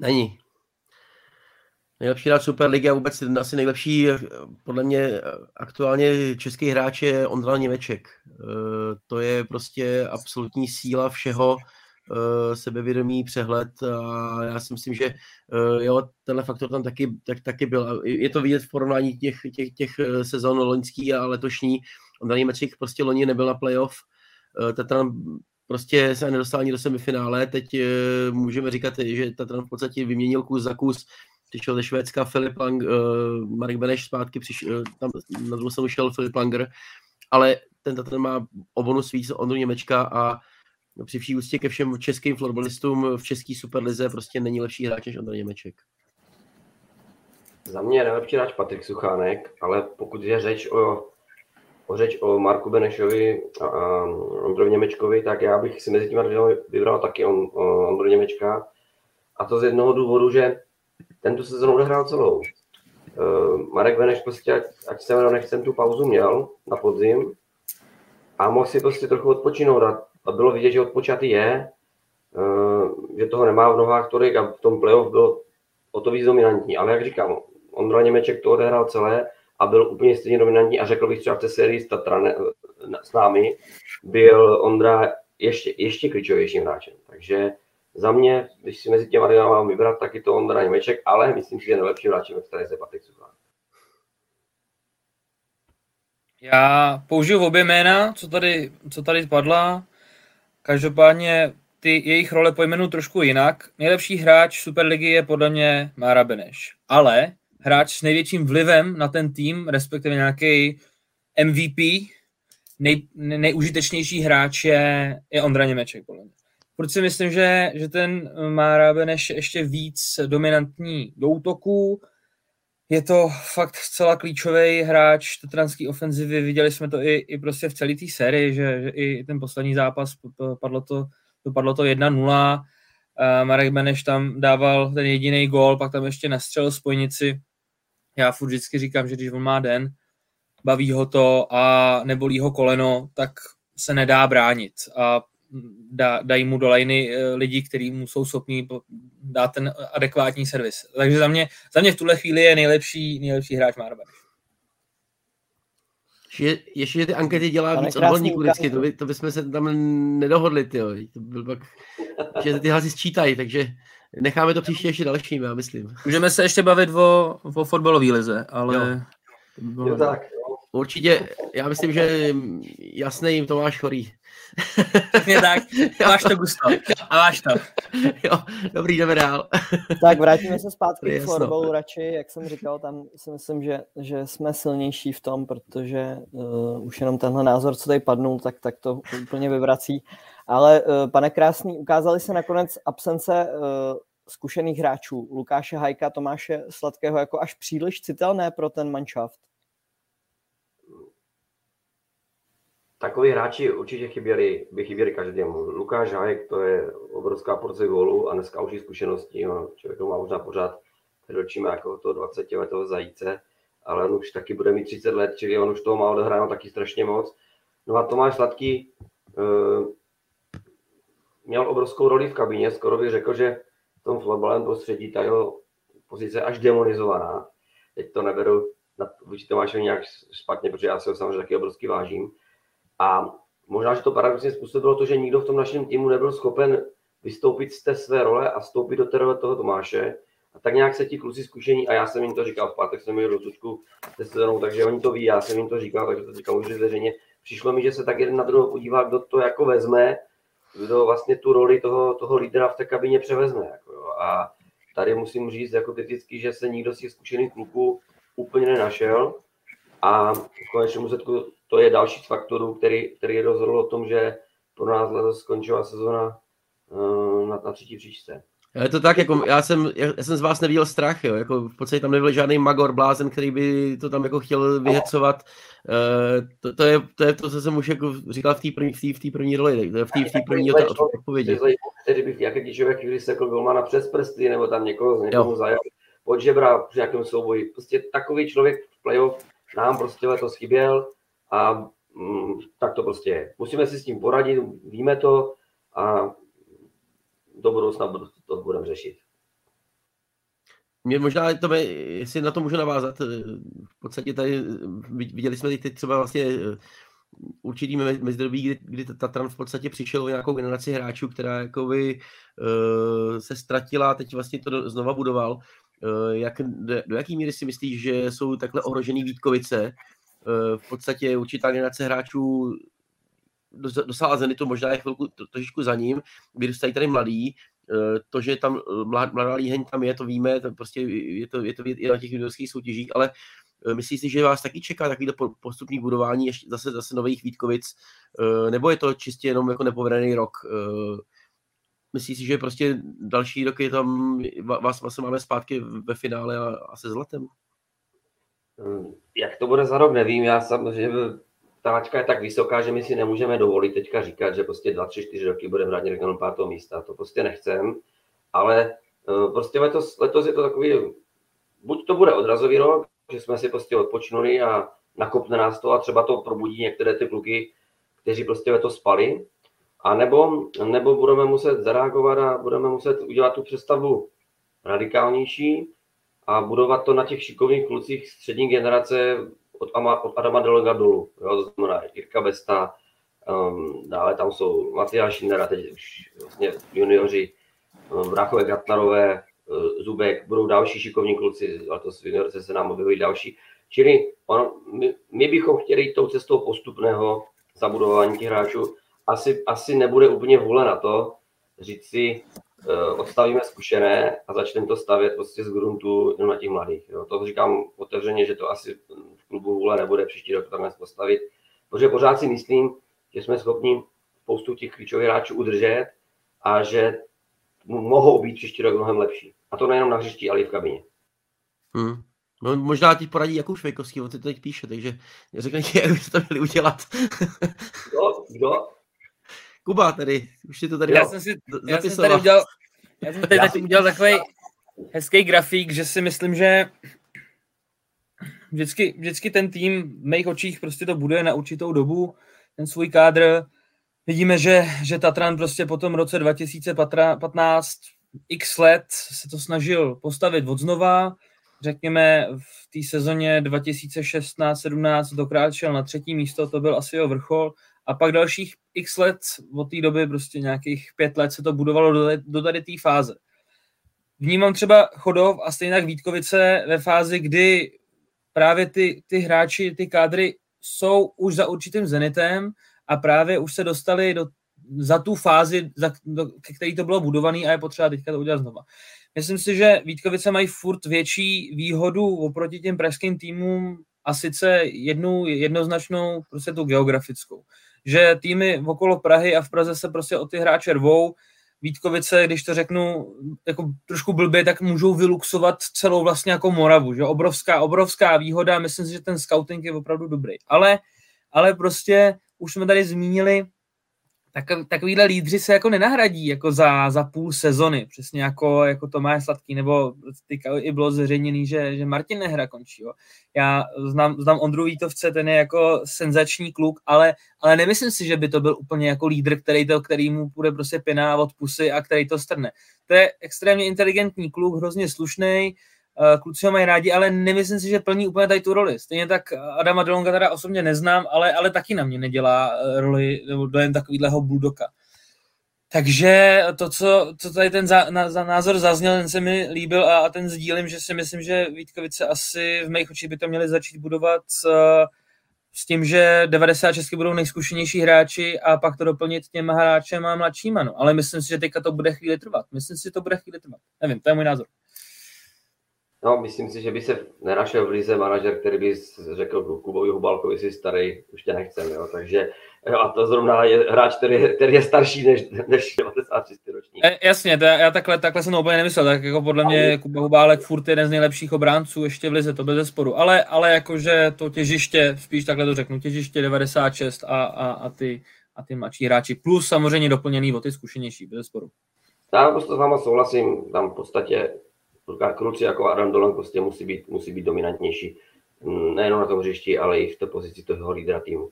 Není. Nejlepší hráč Superligy a vůbec asi nejlepší, podle mě aktuálně český hráč je Ondra Němeček. Eh, to je prostě absolutní síla všeho, sebevědomý přehled a já si myslím, že jo, tenhle faktor tam taky, tak, taky byl. Je to vidět v porovnání těch, těch, těch eh, sezon loňský a letošní. On daný Mečik prostě loni nebyl na playoff, Tatran prostě se nedostal ani do semifinále, teď můžeme říkat, že Tatran v podstatě vyměnil kus za kus, přišel ze Švédska Filip Lang, uh, Marek Beneš zpátky, přišel, uh, tam na druhou stranu šel Filip Langer, ale ten Tatran má o bonus víc Ondru Němečka a při vší úctě ke všem českým florbalistům v české superlize prostě není lepší hráč než Ondra Němeček. Za mě je nejlepší hráč Patrik Suchánek, ale pokud je řeč o, o řeč o Marku Benešovi a, a Ondrovi Němečkovi, tak já bych si mezi těmi vybral taky on, Ondru Němečka. A to z jednoho důvodu, že tento sezonu odehrál celou. Uh, Marek Beneš prostě, ať, ať se nechcem tu pauzu měl na podzim a mohl si prostě trochu odpočinout a a bylo vidět, že odpočatý je, eh, že toho nemá v nohách tolik a v tom playoff byl o to víc dominantní. Ale jak říkám, Ondra Němeček to odehrál celé a byl úplně stejně dominantní a řekl bych třeba v té sérii s, Tatra, ne, s námi, byl Ondra ještě, ještě klíčovějším hráčem. Takže za mě, když si mezi těma dvěma mám vybrat, tak je to Ondra Němeček, ale myslím si, že nejlepší hráčem je tady se Patrik Suchán. Já použiju obě jména, co tady, co tady padla. Každopádně ty jejich role pojmenu trošku jinak. Nejlepší hráč Superligy je podle mě Mára Beneš. Ale hráč s největším vlivem na ten tým, respektive nějaký MVP, nej, nejužitečnější hráč je, je Ondra Němeček, podle mě. Proč si myslím, že, že ten Mára Beneš ještě víc dominantní do útoku, je to fakt zcela klíčový hráč tetranský ofenzivy. Viděli jsme to i, i prostě v celé té sérii, že, že i ten poslední zápas padlo to, dopadlo to 1-0. Marek Beneš tam dával ten jediný gól, pak tam ještě nastřelil spojnici. Já furt vždycky říkám, že když on má den, baví ho to a nebolí ho koleno, tak se nedá bránit. A dá, dají mu do lajny eh, lidi, kteří mu jsou schopní dát ten adekvátní servis. Takže za mě, za mě v tuhle chvíli je nejlepší, nejlepší hráč Marben. Je, ještě ty ankety dělá víc odborníků vždycky, to, by, to bychom se tam nedohodli, tyjo. To byl pak, že ty hlasy sčítají, takže necháme to příště ještě dalším, já myslím. Můžeme se ještě bavit o, o fotbalové lize, ale... Jo. To by bylo... jo, tak. Určitě, já myslím, že jasný Tomáš Chorý. Přesně tak, máš to gusto. A máš to. Jo, dobrý, jdeme dál. tak vrátíme se zpátky k florbalu radši, jak jsem říkal, tam si myslím, že, že jsme silnější v tom, protože uh, už jenom tenhle názor, co tady padnul, tak, tak to úplně vyvrací. Ale uh, pane Krásný, ukázali se nakonec absence uh, zkušených hráčů Lukáše Hajka, Tomáše Sladkého jako až příliš citelné pro ten manšaft. Takoví hráči určitě chyběli, by chyběli každému. Lukáš Hajek, to je obrovská porce gólu a dneska už je zkušeností. No, člověk má možná pořád předočíme jako to 20 letého zajíce, ale on už taky bude mít 30 let, čili on už toho má odehráno taky strašně moc. No a Tomáš Sladký uh, měl obrovskou roli v kabině, skoro bych řekl, že v tom florbalovém prostředí ta jeho pozice až demonizovaná. Teď to neberu na, vůči Tomášovi nějak špatně, protože já si ho samozřejmě taky obrovsky vážím a možná, že to paradoxně způsobilo to, že nikdo v tom našem týmu nebyl schopen vystoupit z té své role a vstoupit do té role toho Tomáše. A tak nějak se ti kluci zkušení, a já jsem jim to říkal v pátek, jsem měl rozlučku se sezonou, takže oni to ví, já jsem jim to říkal, takže to říkám už zveřejně. Přišlo mi, že se tak jeden na druhého podívá, kdo to jako vezme, kdo vlastně tu roli toho, toho lídra v té kabině převezme. Jako jo. A tady musím říct jako kriticky, že se nikdo z těch zkušených kluků úplně nenašel a v konečném úsledku to je další z faktorů, který, který rozhodl o tom, že pro nás letos skončila sezona uh, na, na třetí příčce. Je to tak, jako já jsem, já jsem z vás neviděl strach, jo, jako v podstatě tam nebyl žádný magor blázen, který by to tam jako chtěl vyhecovat. Uh, to, to, je, to, je to, co jsem už jako říkal v té první, v té první roli, v té v té první odpovědi. Který by jak jaký člověk chvíli sekl golmana přes prsty, nebo tam někoho z někomu zajal pod žebra při nějakém souboji. Prostě takový člověk v playoff nám prostě letos chyběl a mm, tak to prostě je. Musíme si s tím poradit, víme to a do budoucna to budeme řešit. Mě možná to, jestli na to můžu navázat, v podstatě tady viděli jsme teď třeba vlastně určitý mezdobí, kdy, kdy Tatran v podstatě přišel o nějakou generaci hráčů, která jakoby, se ztratila, teď vlastně to znova budoval. Jak, do, do jaký míry si myslíš, že jsou takhle ohrožený Vítkovice? Uh, v podstatě určitá generace hráčů dosáhla Zenitu, možná je chvilku trošičku za ním, vyrůstají tady mladí, eh, to, že tam eh, mladá líheň tam je, to víme, to prostě je to, je to i na těch juniorských soutěžích, ale eh, myslíš si, že vás taky čeká takovýto postupný budování ještě zase, zase nových Vítkovic, nebo je to čistě jenom jako nepovedený rok? Myslíš si, že prostě další roky tam vás vlastně máme zpátky ve finále a, a se zlatem? Jak to bude za rok, nevím. Já samozřejmě ta laťka je tak vysoká, že my si nemůžeme dovolit teďka říkat, že prostě 2, 3, 4 roky budeme hrát někde na pátého místa. To prostě nechcem, ale eh, prostě letos, letos je to takový, buď to bude odrazový rok, že jsme si prostě odpočinuli a nakopne nás to a třeba to probudí některé ty kluky, kteří prostě letos spali, a nebo, nebo budeme muset zareagovat a budeme muset udělat tu přestavbu radikálnější a budovat to na těch šikovných klucích střední generace od, Ama, od Adama Delega dolů. Jo, to znamená Jirka Besta, um, dále tam jsou Matyáš Šindera, teď už vlastně junioři, um, Bráchové Gatnarové, uh, Zubek, budou další šikovní kluci, to v juniorce se nám objevují další. Čili ono, my, my, bychom chtěli jít tou cestou postupného zabudování těch hráčů. Asi, asi nebude úplně vůle na to říct si, odstavíme zkušené a začneme to stavět prostě z gruntu jenom na těch mladých. Jo. To říkám otevřeně, že to asi klubu vůle nebude příští rok takhle postavit, protože pořád si myslím, že jsme schopni spoustu těch klíčových hráčů udržet a že mohou být příští rok mnohem lepší. A to nejenom na hřišti, ale i v kabině. Hmm. No, možná ti poradí Jakub Švejkovský, on to teď píše, takže řekne ti, jak byste to měli udělat. Kdo? Kdo? Kuba tady, už si to tady já jsem si, já jsem tady udělal, já jsem tady, tady udělal takový hezký grafík, že si myslím, že vždycky, vždycky ten tým v mých očích prostě to bude na určitou dobu, ten svůj kádr. Vidíme, že, že Tatran prostě po tom roce 2015 x let se to snažil postavit od znova. Řekněme, v té sezóně 2016-17 dokráčel na třetí místo, to byl asi jeho vrchol. A pak dalších x let od té doby, prostě nějakých pět let se to budovalo do, do tady té fáze. Vnímám třeba Chodov a stejně Vítkovice ve fázi, kdy právě ty, ty hráči, ty kádry jsou už za určitým zenitem a právě už se dostali do, za tu fázi, za, do, ke který to bylo budovaný a je potřeba teďka to udělat znova. Myslím si, že Vítkovice mají furt větší výhodu oproti těm pražským týmům a sice jednu jednoznačnou, prostě tu geografickou. Že týmy okolo Prahy a v Praze se prostě o ty hráče rvou, Vítkovice, když to řeknu jako trošku blbě, tak můžou vyluxovat celou vlastně jako Moravu, že obrovská, obrovská výhoda, myslím si, že ten scouting je opravdu dobrý. Ale, ale prostě už jsme tady zmínili, tak, takovýhle lídři se jako nenahradí jako za, za půl sezony, přesně jako, jako Tomáš Sladký, nebo teďka i bylo zveřejněný, že, že Martin Nehra končí. Jo. Já znám, znám Ondru Vítovce, ten je jako senzační kluk, ale, ale nemyslím si, že by to byl úplně jako lídr, který, to, který mu bude prostě pěná od pusy a který to strne. To je extrémně inteligentní kluk, hrozně slušný, kluci ho mají rádi, ale nemyslím si, že plní úplně tady tu roli. Stejně tak Adama Delonga teda osobně neznám, ale, ale taky na mě nedělá eh, roli nebo dojem takovýhleho buldoka. Takže to, co, co tady ten za, na, za názor zazněl, ten se mi líbil a, a ten sdílím, že si myslím, že Vítkovice asi v mých očích by to měli začít budovat s, s tím, že 96 budou nejzkušenější hráči a pak to doplnit těma hráčem a mladšíma. No. Ale myslím si, že teďka to bude chvíli trvat. Myslím si, že to bude chvíli trvat. Nevím, to je můj názor. No, myslím si, že by se nenašel v lize manažer, který by řekl Kubovi Hubalkovi, si starý, už tě nechcem, jo. Takže jo, a to zrovna je hráč, který je, který je starší než, než 96 ročník. E, jasně, to, já takhle, takhle jsem to úplně nemyslel, tak jako podle mě Kuba Hubálek furt je jeden z nejlepších obránců ještě v lize, to bez sporu, ale, ale jakože to těžiště, spíš takhle to řeknu, těžiště 96 a, a, a ty, a ty mladší hráči, plus samozřejmě doplněný o ty zkušenější, bez sporu. Já prostě s váma souhlasím, tam v podstatě kluci jako Adam Dolan prostě musí být, musí být dominantnější. Mm, nejenom na tom hřišti, ale i v té pozici toho lídra týmu.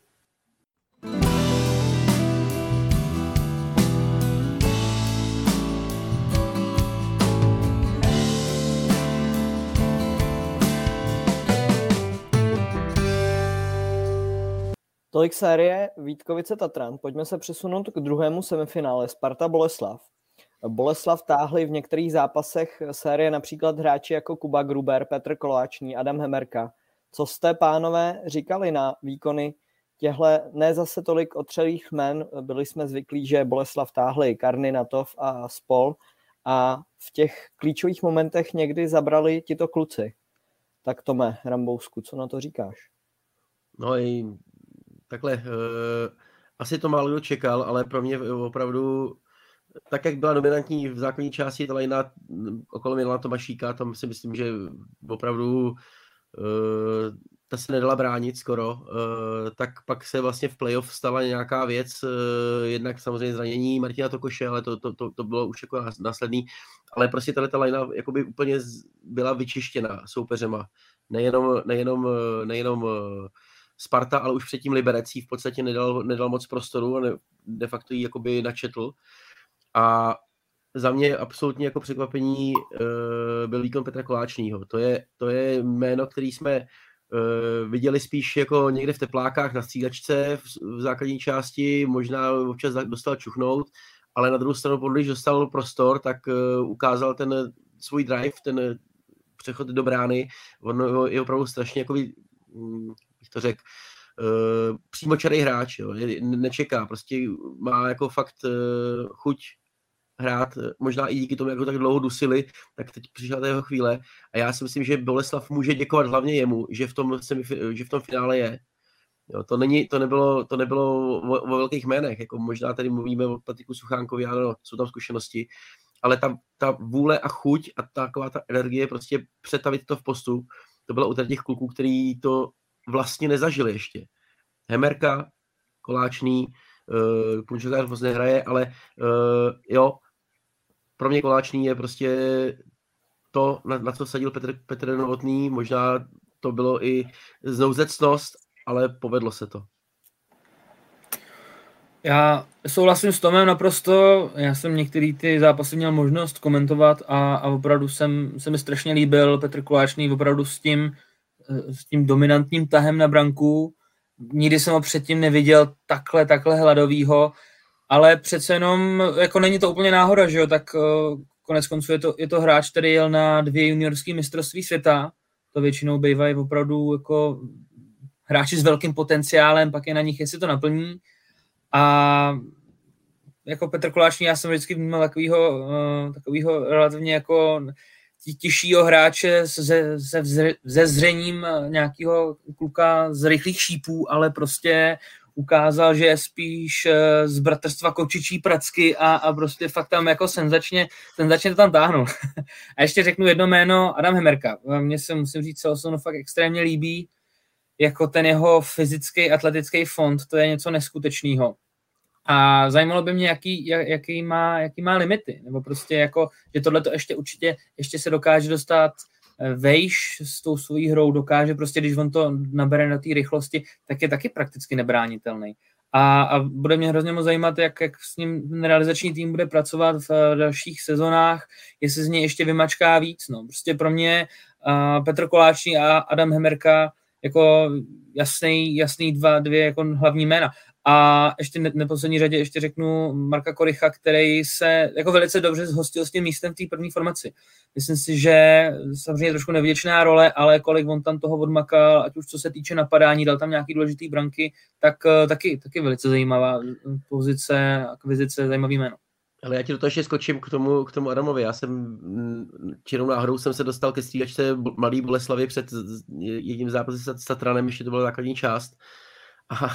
Tolik série Vítkovice Tatran. Pojďme se přesunout k druhému semifinále Sparta Boleslav. Boleslav táhli v některých zápasech série například hráči jako Kuba Gruber, Petr Koláčný, Adam Hemerka. Co jste, pánové, říkali na výkony těhle ne zase tolik otřelých men, byli jsme zvyklí, že Boleslav táhli Karninatov a Spol a v těch klíčových momentech někdy zabrali tito kluci. Tak Tome Rambousku, co na to říkáš? No i takhle, uh, asi to málo čekal, ale pro mě opravdu tak, jak byla dominantní v základní části ta lajna okolo Milana Tomašíka, tam si myslím, že opravdu uh, ta se nedala bránit skoro, uh, tak pak se vlastně v playoff stala nějaká věc, uh, jednak samozřejmě zranění Martina Tokoše, ale to, to, to, to bylo už jako následný, ale prostě tahle ta lajna jakoby úplně byla vyčištěna soupeřema. Nejenom, nejenom, nejenom Sparta, ale už předtím Liberecí v podstatě nedal, nedal moc prostoru a ne, de facto ji jakoby načetl. A za mě absolutně jako překvapení uh, byl výkon Petra Koláčního. To je, to je jméno, který jsme uh, viděli spíš jako někde v teplákách na střídačce v, v základní části, možná občas dostal čuchnout, ale na druhou stranu, když dostal prostor, tak uh, ukázal ten svůj drive, ten přechod do brány. On je opravdu strašně jako, hm, bych to řekl, přímočarý hráč, jo. nečeká, prostě má jako fakt chuť hrát, eh, možná i díky tomu, jak ho tak dlouho dusili, tak teď přišla ta jeho chvíle a já si myslím, že Boleslav může děkovat hlavně jemu, že v tom, že v tom finále je. Jo, to, není, to nebylo, to nebylo o, o velkých jménech, jako možná tady mluvíme o Patriku Suchánkovi, ano, jsou tam zkušenosti, ale ta, ta vůle a chuť a taková ta energie prostě přetavit to v postup, to bylo u těch kluků, který to vlastně nezažili ještě. Hemerka, Koláčný, uh, Punčokář moc nehraje, ale uh, jo, pro mě Koláčný je prostě to, na, na co sadil Petr, Petr Novotný, možná to bylo i znouzecnost, ale povedlo se to. Já souhlasím s Tomem naprosto. Já jsem některý ty zápasy měl možnost komentovat a, a opravdu jsem, se mi strašně líbil Petr Koláčný opravdu s tím, s tím dominantním tahem na branku. Nikdy jsem ho předtím neviděl takhle, takhle hladovýho ale přece jenom, jako není to úplně náhoda, že jo, tak uh, konec konců je to, je to hráč, který jel na dvě juniorské mistrovství světa, to většinou bývají opravdu jako hráči s velkým potenciálem, pak je na nich, jestli to naplní. A jako Petr Koláčný, já jsem vždycky vnímal takovýho, uh, takovýho relativně jako těžšího hráče se, se, se zřením nějakého kluka z rychlých šípů, ale prostě ukázal, že je spíš eh, z bratrstva kočičí pracky a, a prostě fakt tam jako senzačně, senzačně to tam táhnu. a ještě řeknu jedno jméno, Adam Hemerka. Mně se musím říct, se fakt extrémně líbí, jako ten jeho fyzický atletický fond, to je něco neskutečného. A zajímalo by mě, jaký, jaký, má, jaký má limity, nebo prostě jako, že tohle to ještě určitě ještě se dokáže dostat Eh, vejš s tou svojí hrou dokáže prostě, když on to nabere na té rychlosti, tak je taky prakticky nebránitelný. A, a bude mě hrozně moc zajímat, jak, jak s ním realizační tým bude pracovat v eh, dalších sezonách, jestli z něj ještě vymačká víc. No. Prostě pro mě uh, Petr Koláčný a Adam Hemerka jako jasný, jasný dva, dvě jako hlavní jména. A ještě ne, neposlední řadě ještě řeknu Marka Koricha, který se jako velice dobře zhostil s tím místem v té první formaci. Myslím si, že samozřejmě trošku nevděčná role, ale kolik on tam toho odmakal, ať už co se týče napadání, dal tam nějaký důležitý branky, tak eh, taky, taky velice zajímavá pozice, akvizice, zajímavý jméno. Ale já ti do toho ještě skočím k tomu, k tomu Adamovi. Já jsem čirou náhodou jsem se dostal ke střídačce Malý Boleslavy před jedním zápasem s Tatranem, ještě to byla základní část. A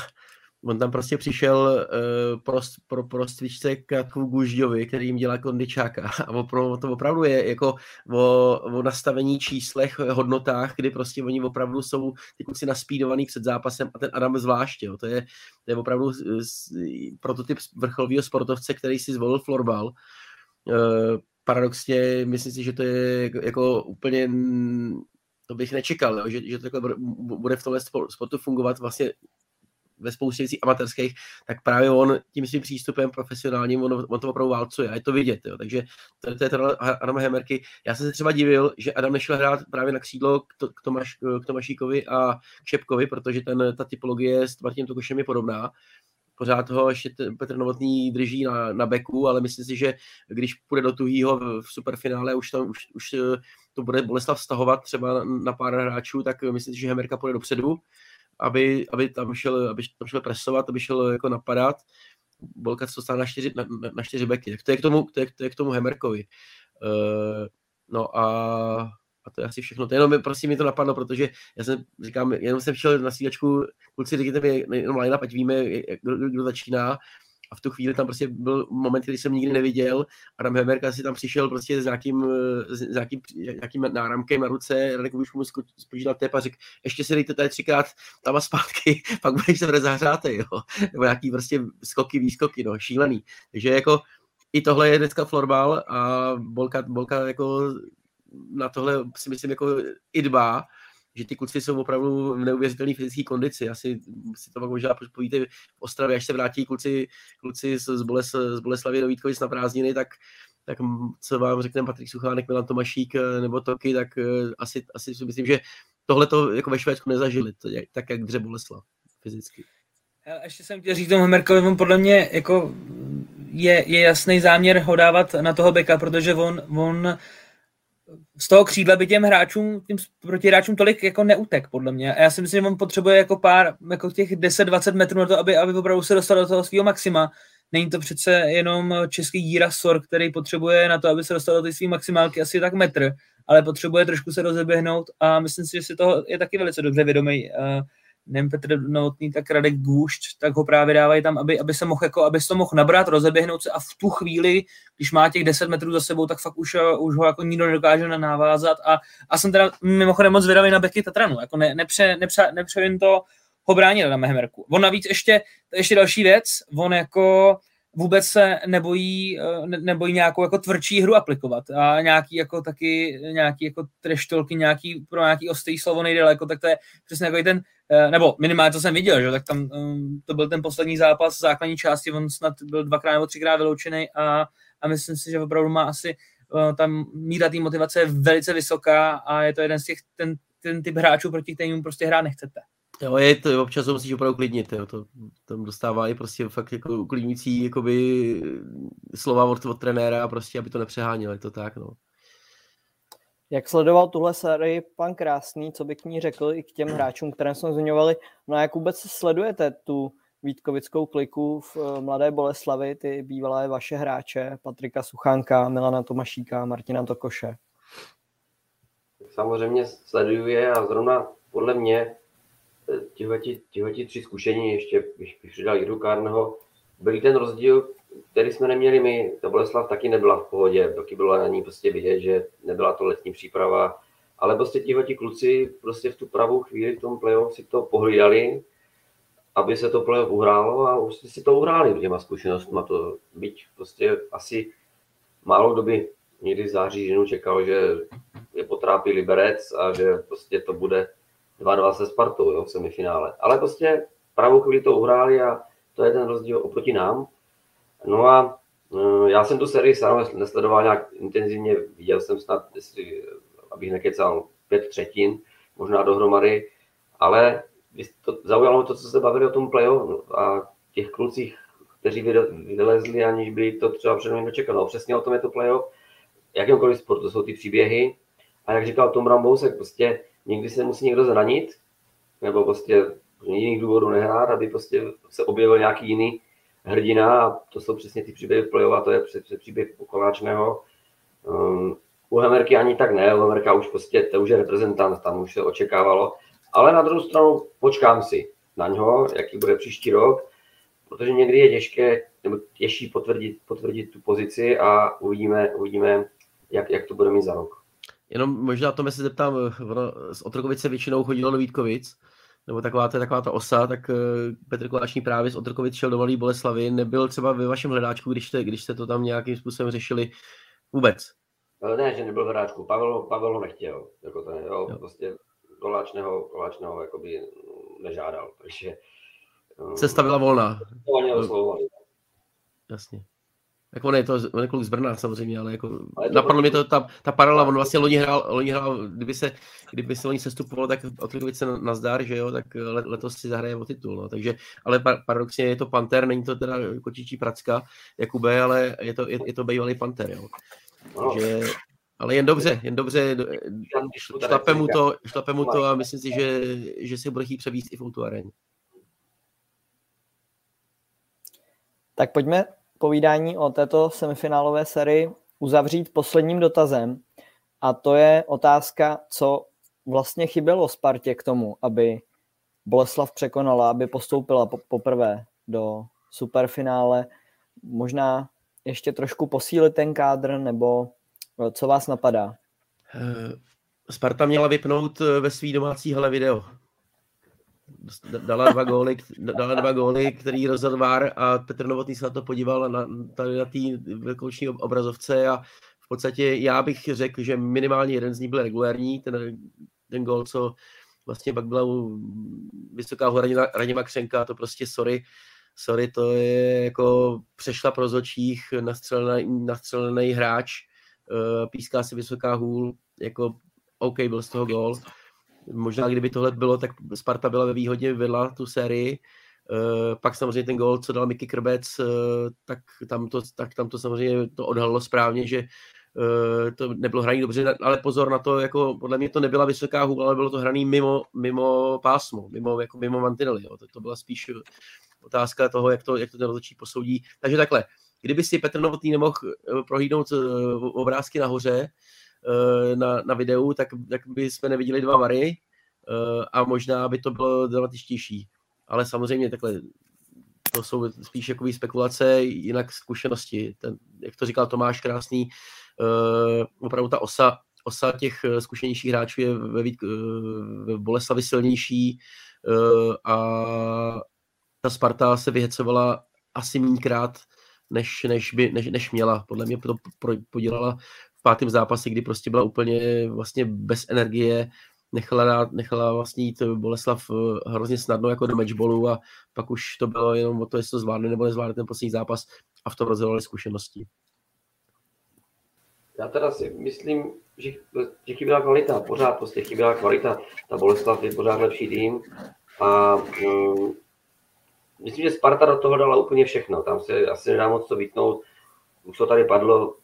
on tam prostě přišel uh, pro, pro, pro stvičce k Gužďovi, který jim dělá kondičáka. A to opravdu je jako o, o nastavení číslech, hodnotách, kdy prostě oni opravdu jsou ty kluci naspídovaný před zápasem a ten Adam zvláště. Jo. To, je, to je opravdu prototyp vrcholového sportovce, který si zvolil florbal. Uh, paradoxně myslím si, že to je jako, jako úplně to bych nečekal, jo, že, že to takhle bude v tomhle sportu fungovat vlastně ve spoustě věcí amatérských, tak právě on tím svým přístupem profesionálním, on, on to opravdu válcuje a je to vidět. Jo. Takže to, to je to Adam Hemerky. Já jsem se třeba divil, že Adam nešel hrát právě na křídlo k, to, k, Tomáš, k Tomašíkovi a k Šepkovi, protože ten, ta typologie s Martinem Tokošem je podobná pořád ho ještě Petr Novotný drží na, na beku, ale myslím si, že když půjde do tuhýho v, superfinále, už, tam, už, už to bude Boleslav stahovat třeba na pár hráčů, tak myslím si, že Hemerka půjde dopředu aby, aby tam šel, aby tam šel presovat, aby šel jako napadat. Bolka to stál na čtyři, na, na čtyři beky. Tak to je k tomu, to je, to je k tomu Hemerkovi. Uh, no a, a to je asi všechno. To jenom prosím mi to napadlo, protože já jsem, říkám, jenom jsem šel na sídačku, kluci, dejte mi jenom line ať víme, kdo, kdo začíná a v tu chvíli tam prostě byl moment, který jsem nikdy neviděl. Adam Hemerka si tam přišel prostě s nějakým, s nějakým, nějakým náramkem na ruce, Radek už mu spočítal tep a řekl, ještě se dejte tady třikrát tam a zpátky, pak budeš se zahřáte, jo. Nebo nějaký prostě skoky, výskoky, no, šílený. Takže jako i tohle je dneska florbal a Bolka, Bolka jako na tohle si myslím jako i dbá, že ty kluci jsou opravdu v neuvěřitelné fyzické kondici. Asi si to pak možná povíte v Ostravě, až se vrátí kluci, kluci z, Boles, z Boleslavy do Vítkovic na prázdniny, tak tak co vám řekne Patrik Suchánek, Milan Tomašík eh, nebo Toky, tak eh, asi, asi si myslím, že tohle to jako ve Švédsku nezažili, to je, tak jak dře Boleslav fyzicky. Já ještě jsem chtěl říct tomu Merkovi, on podle mě jako je, je jasný záměr ho dávat na toho beka, protože on, on z toho křídla by těm hráčům, tím protihráčům tolik jako neutek, podle mě. A já si myslím, že on potřebuje jako pár, jako těch 10-20 metrů na to, aby, aby opravdu se dostal do toho svého maxima. Není to přece jenom český Jíra Sor, který potřebuje na to, aby se dostal do té své maximálky asi tak metr, ale potřebuje trošku se rozeběhnout a myslím si, že si toho je taky velice dobře vědomý. Uh, nejen Petr Novotný, tak Radek Gůšť, tak ho právě dávají tam, aby, aby se mohl, jako, aby se to mohl nabrat, rozeběhnout se a v tu chvíli, když má těch 10 metrů za sebou, tak fakt už, už ho jako nikdo nedokáže navázat a, a jsem teda mimochodem moc zvědavý na Beky Tatranu, jako ne, nepře, nepře, nepře, to ho bránit na Mehemerku. On navíc ještě, ještě další věc, on jako vůbec se nebojí, eh, ne, nebojí nějakou jako tvrdší hru aplikovat a nějaký jako taky nějaký jako treštolky, nějaký pro nějaký ostrý slovo nejde daleko, tak to je přesně jako ten, eh, nebo minimálně to jsem viděl, že tak tam um, to byl ten poslední zápas základní části, on snad byl dvakrát nebo třikrát vyloučený a, a myslím si, že opravdu má asi uh, tam míra té motivace je velice vysoká a je to jeden z těch, ten, ten typ hráčů, proti kterým prostě hrát nechcete. Jo, je to, občas to musíš opravdu klidnit, jo, to tam dostává i prostě fakt jako uklidňující jakoby slova od, od trenéra, prostě, aby to nepřeháněl, je to tak, no. Jak sledoval tuhle sérii pan Krásný, co by k ní řekl i k těm hráčům, které jsme zmiňovali, no a jak vůbec sledujete tu Vítkovickou kliku v eh, Mladé Boleslavi, ty bývalé vaše hráče, Patrika Suchánka, Milana Tomašíka, Martina Tokoše? Samozřejmě sleduje a zrovna podle mě tihleti tři zkušení, ještě bych přidal Jiru Kárného, byl ten rozdíl, který jsme neměli my. Ta Boleslav taky nebyla v pohodě, taky bylo na ní prostě vidět, že nebyla to letní příprava, ale prostě tihleti kluci prostě v tu pravou chvíli v tom playoff si to pohlídali, aby se to playoff uhrálo a už si to uhráli těma zkušenostmi. To byť prostě asi málo kdo by někdy v září ženu čekal, že je potrápí Liberec a že prostě to bude 2-2 se Spartou jo, v semifinále. Ale prostě pravou chvíli to uhráli a to je ten rozdíl oproti nám. No a e, já jsem tu sérii sám nesledoval nějak intenzivně, viděl jsem snad, jestli, abych nekecal, pět třetin, možná dohromady, ale to, zaujalo to, co se bavili o tom playoff a těch klucích, kteří vylezli, aniž by to třeba před mým dočekal. No, přesně o tom je to playoff, jakémkoliv sportu, jsou ty příběhy. A jak říkal Tom Rambousek, prostě někdy se musí někdo zranit, nebo prostě z jiných důvodů nehrát, aby prostě se objevil nějaký jiný hrdina a to jsou přesně ty příběhy v a to je přesně příběh Koláčného. Um, u Hemerky ani tak ne, u Hemerka už prostě, to už je reprezentant, tam už se očekávalo, ale na druhou stranu počkám si na něho, jaký bude příští rok, protože někdy je těžké, nebo těžší potvrdit, potvrdit tu pozici a uvidíme, uvidíme jak, jak to bude mít za rok. Jenom možná to se zeptám, z Otrokovice většinou chodilo do Vítkovic, nebo taková, to je taková ta osa, tak eh, Petr Koláčný právě z Otrokovic šel do Malý Boleslavy. Nebyl třeba ve vašem hledáčku, když jste, když jste to tam nějakým způsobem řešili vůbec? Eh, ne, že nebyl v hledáčku. Pavel, Pavel ho nechtěl. Jako ten, jo, jo. Prostě Koláčného, Koláčného jakoby nežádal. Takže, Cesta byla volná. To Jasně. Jako on je to, on je kluk z Brna samozřejmě, ale jako ale napadlo mě to ta, ta paralela, on vlastně loni hrál, loni hrál, kdyby se, kdyby se loni sestupoval, tak od se na zdár, že jo, tak letos si zahraje o titul, no. takže, ale paradoxně je to Panter, není to teda kočičí pracka Jakube, ale je to, je, je to bývalý Panter, jo. No. Takže, ale jen dobře, jen dobře, šlape mu to, šlape mu to a myslím si, že, že si bude chtít převíst i v Outu Tak pojďme povídání o této semifinálové sérii uzavřít posledním dotazem. A to je otázka, co vlastně chybělo Spartě k tomu, aby Boleslav překonala, aby postoupila poprvé do superfinále. Možná ještě trošku posílit ten kádr, nebo co vás napadá? Eh, Sparta měla vypnout eh, ve svý domácí hale video dala dva góly, dala dva góly, který rozhodl VAR a Petr Novotný se na to podíval na, tady na té velkouční obrazovce a v podstatě já bych řekl, že minimálně jeden z nich byl regulární, ten, ten gól, co vlastně pak byla vysoká hora Radima Křenka, to prostě sorry, sorry, to je jako přešla pro zočích nastřelený, nastřelený hráč, eh, píská si vysoká hůl, jako OK, byl z toho gól, Možná kdyby tohle bylo, tak Sparta byla ve výhodě, vedla tu sérii. Uh, pak samozřejmě ten gol, co dal Miky Krbec, uh, tak, tam to, tak tam to samozřejmě to odhalilo správně, že uh, to nebylo hraní dobře, ale pozor na to, jako podle mě to nebyla vysoká hůl, ale bylo to hraný mimo, mimo pásmo, mimo, jako mimo mantinely. To, to byla spíš otázka toho, jak to, jak to ten rozhodčí posoudí. Takže takhle, kdyby si Petr Novotný nemohl prohlídnout obrázky nahoře, Eh, na, na videu, tak, tak by jsme neviděli dva vary eh, a možná by to bylo dramatičtější. Ale samozřejmě takhle to jsou spíš jako spekulace, jinak zkušenosti. Ten, jak to říkal Tomáš Krásný, uh, opravdu ta osa, osa těch zkušenějších hráčů je ve, ve Boleslavi silnější a ta Sparta se vyhecovala asi mínkrát, než, než, by, než, než měla. Podle mě to podělala v pátém zápase, kdy prostě byla úplně vlastně bez energie, nechala, nechala vlastně jít Boleslav eh, hrozně snadno jako do matchballu a pak už to bylo jenom o to, jestli to zvládne nebo nezvládne ten poslední zápas a v tom rozhodovali zkušenosti. Já teda si myslím, že, že chyběla kvalita, pořád prostě chyběla kvalita. Ta Boleslav je pořád lepší tým a um, myslím, že Sparta do toho dala úplně všechno. Tam se asi nedá moc to vytnout. Už to tady padlo,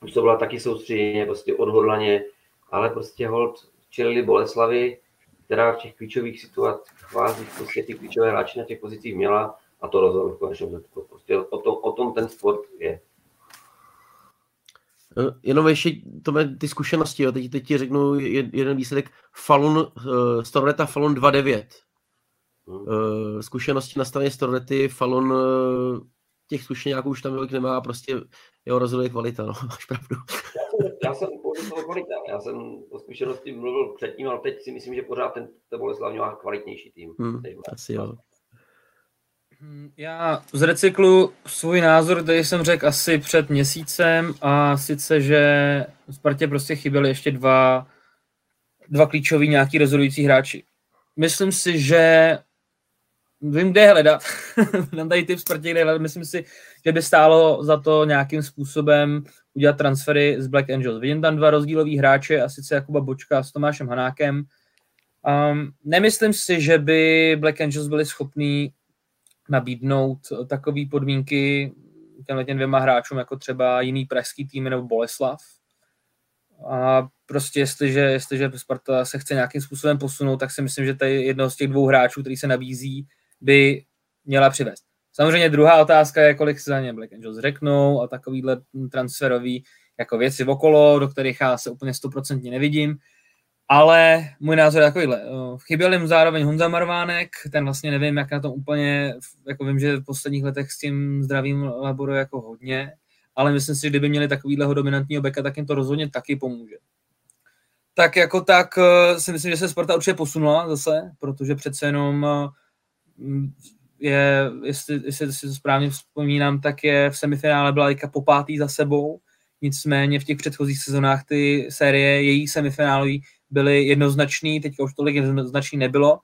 působila taky soustředěně, prostě odhodlaně, ale prostě hold čelili Boleslavy, která v těch klíčových situacích kvázích prostě ty klíčové hráči na těch pozicích měla a to rozhodl v konečném zetku. Prostě o tom, o tom ten sport je. No, jenom ještě to ty zkušenosti, jo. Teď, teď ti řeknu jeden výsledek. Falun, uh, Storneta Falun 2-9. Hmm. Uh, zkušenosti na straně Stornety, Falun uh, těch zkušenáků už tam tolik nemá, prostě jeho rozhoduje kvalita, no, máš pravdu. Já jsem toho kvalita, já jsem o zkušenosti mluvil předtím, ale teď si myslím, že pořád ten, ten Boleslav má kvalitnější tým. Hmm, asi jo. Hmm, já z recyklu svůj názor, který jsem řekl asi před měsícem a sice, že v Spartě prostě chyběly ještě dva, dva klíčoví nějaký rozhodující hráči. Myslím si, že vím, kde je hledat. Dám tady tip Spartě, kde hledat. Myslím si, že by stálo za to nějakým způsobem udělat transfery z Black Angels. Vidím tam dva rozdílový hráče, a sice Jakuba Bočka s Tomášem Hanákem. Um, nemyslím si, že by Black Angels byli schopní nabídnout takové podmínky těmhle těm dvěma hráčům, jako třeba jiný pražský tým nebo Boleslav. A prostě jestliže, jestliže Sparta se chce nějakým způsobem posunout, tak si myslím, že tady jedno z těch dvou hráčů, který se nabízí, by měla přivést. Samozřejmě druhá otázka je, kolik se za ně Black Angels řeknou a takovýhle transferový jako věci okolo, do kterých já se úplně stoprocentně nevidím. Ale můj názor je takovýhle. Chyběl jim zároveň Honza Marvánek, ten vlastně nevím, jak na tom úplně, jako vím, že v posledních letech s tím zdravím laboruje jako hodně, ale myslím si, že kdyby měli takovýhleho dominantního beka, tak jim to rozhodně taky pomůže. Tak jako tak eh, si myslím, že se Sparta určitě posunula zase, protože přece jenom eh, je, jestli, jestli si to správně vzpomínám, tak je v semifinále byla Lika po pátý za sebou, nicméně v těch předchozích sezónách ty série její semifinálový byly jednoznačný, teďka už tolik jednoznačný nebylo.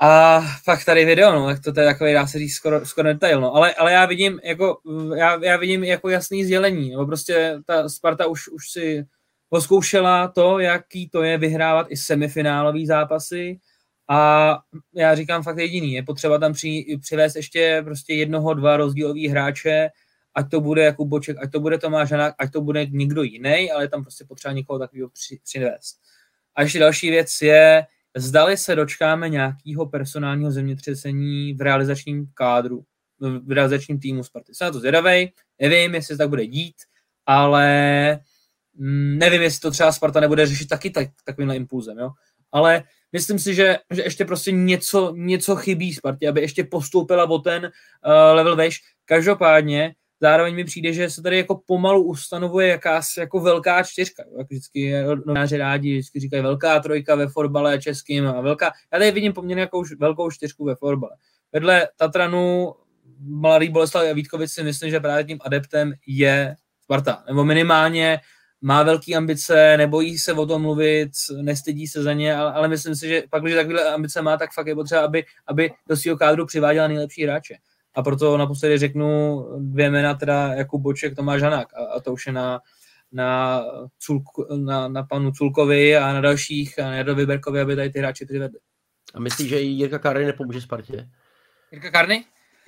A pak tady video, no, tak to je takový, dá se říct, skoro, skoro detail, no. ale, ale já vidím jako, já, já vidím jako jasný sdělení, nebo prostě ta Sparta už, už si poskoušela to, jaký to je vyhrávat i semifinálový zápasy a já říkám fakt jediný, je potřeba tam při, přivést ještě prostě jednoho, dva rozdílový hráče, ať to bude jako Boček, ať to bude Tomáš Hanák, ať to bude někdo jiný, ale tam prostě potřeba někoho takového při, přivést. A ještě další věc je, zdali se dočkáme nějakého personálního zemětřesení v realizačním kádru, v realizačním týmu Sparty. Jsem na to zvědavej, nevím, jestli se tak bude dít, ale mm, nevím, jestli to třeba Sparta nebude řešit taky tak, takovýmhle impulzem, jo. Ale myslím si, že, že ještě prostě něco, něco chybí Spartě, aby ještě postoupila o ten uh, level veš. Každopádně zároveň mi přijde, že se tady jako pomalu ustanovuje jakási jako velká čtyřka. Jak vždycky novináři rádi vždycky říkají velká trojka ve fotbale českým a velká. Já tady vidím poměrně jako velkou čtyřku ve fotbale. Vedle Tatranu, Mladý Boleslav a Vítkovic si myslím, že právě tím adeptem je Sparta. Nebo minimálně má velké ambice, nebojí se o tom mluvit, nestydí se za ně, ale, ale myslím si, že pak, když takové ambice má, tak fakt je potřeba, aby, aby do svého kádru přiváděla nejlepší hráče. A proto naposledy řeknu dvě jména, teda jako Boček, Tomáš Hanák. A, a to už je na, na, Culku, na, na panu Culkovi a na dalších, a na Berkovi, aby tady ty hráči přivedli. A myslíš, že Jirka Karny nepomůže Spartě? Jirka Karny?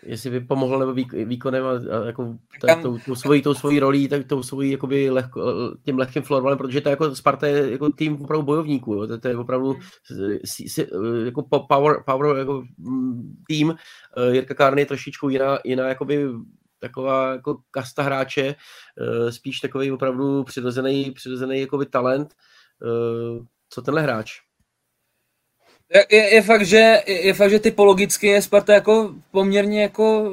Jestli by pomohl nebo výkonem a, a jako tak, tou, tou, svojí, tou svojí rolí, tak tou svojí jakoby lehko, tím lehkým florbalem, protože to je jako Sparta je jako tým opravdu bojovníků, jo. To, to, je opravdu hmm. si, si, jako power, power jako mm, tým. Eh, Jirka Kárny je trošičku jiná, jiná jakoby taková jako kasta hráče, eh, spíš takový opravdu přirozený, přirozený jakoby talent. Eh, co tenhle hráč? Je, je, fakt, že, je, je fakt, že typologicky je Sparta jako poměrně jako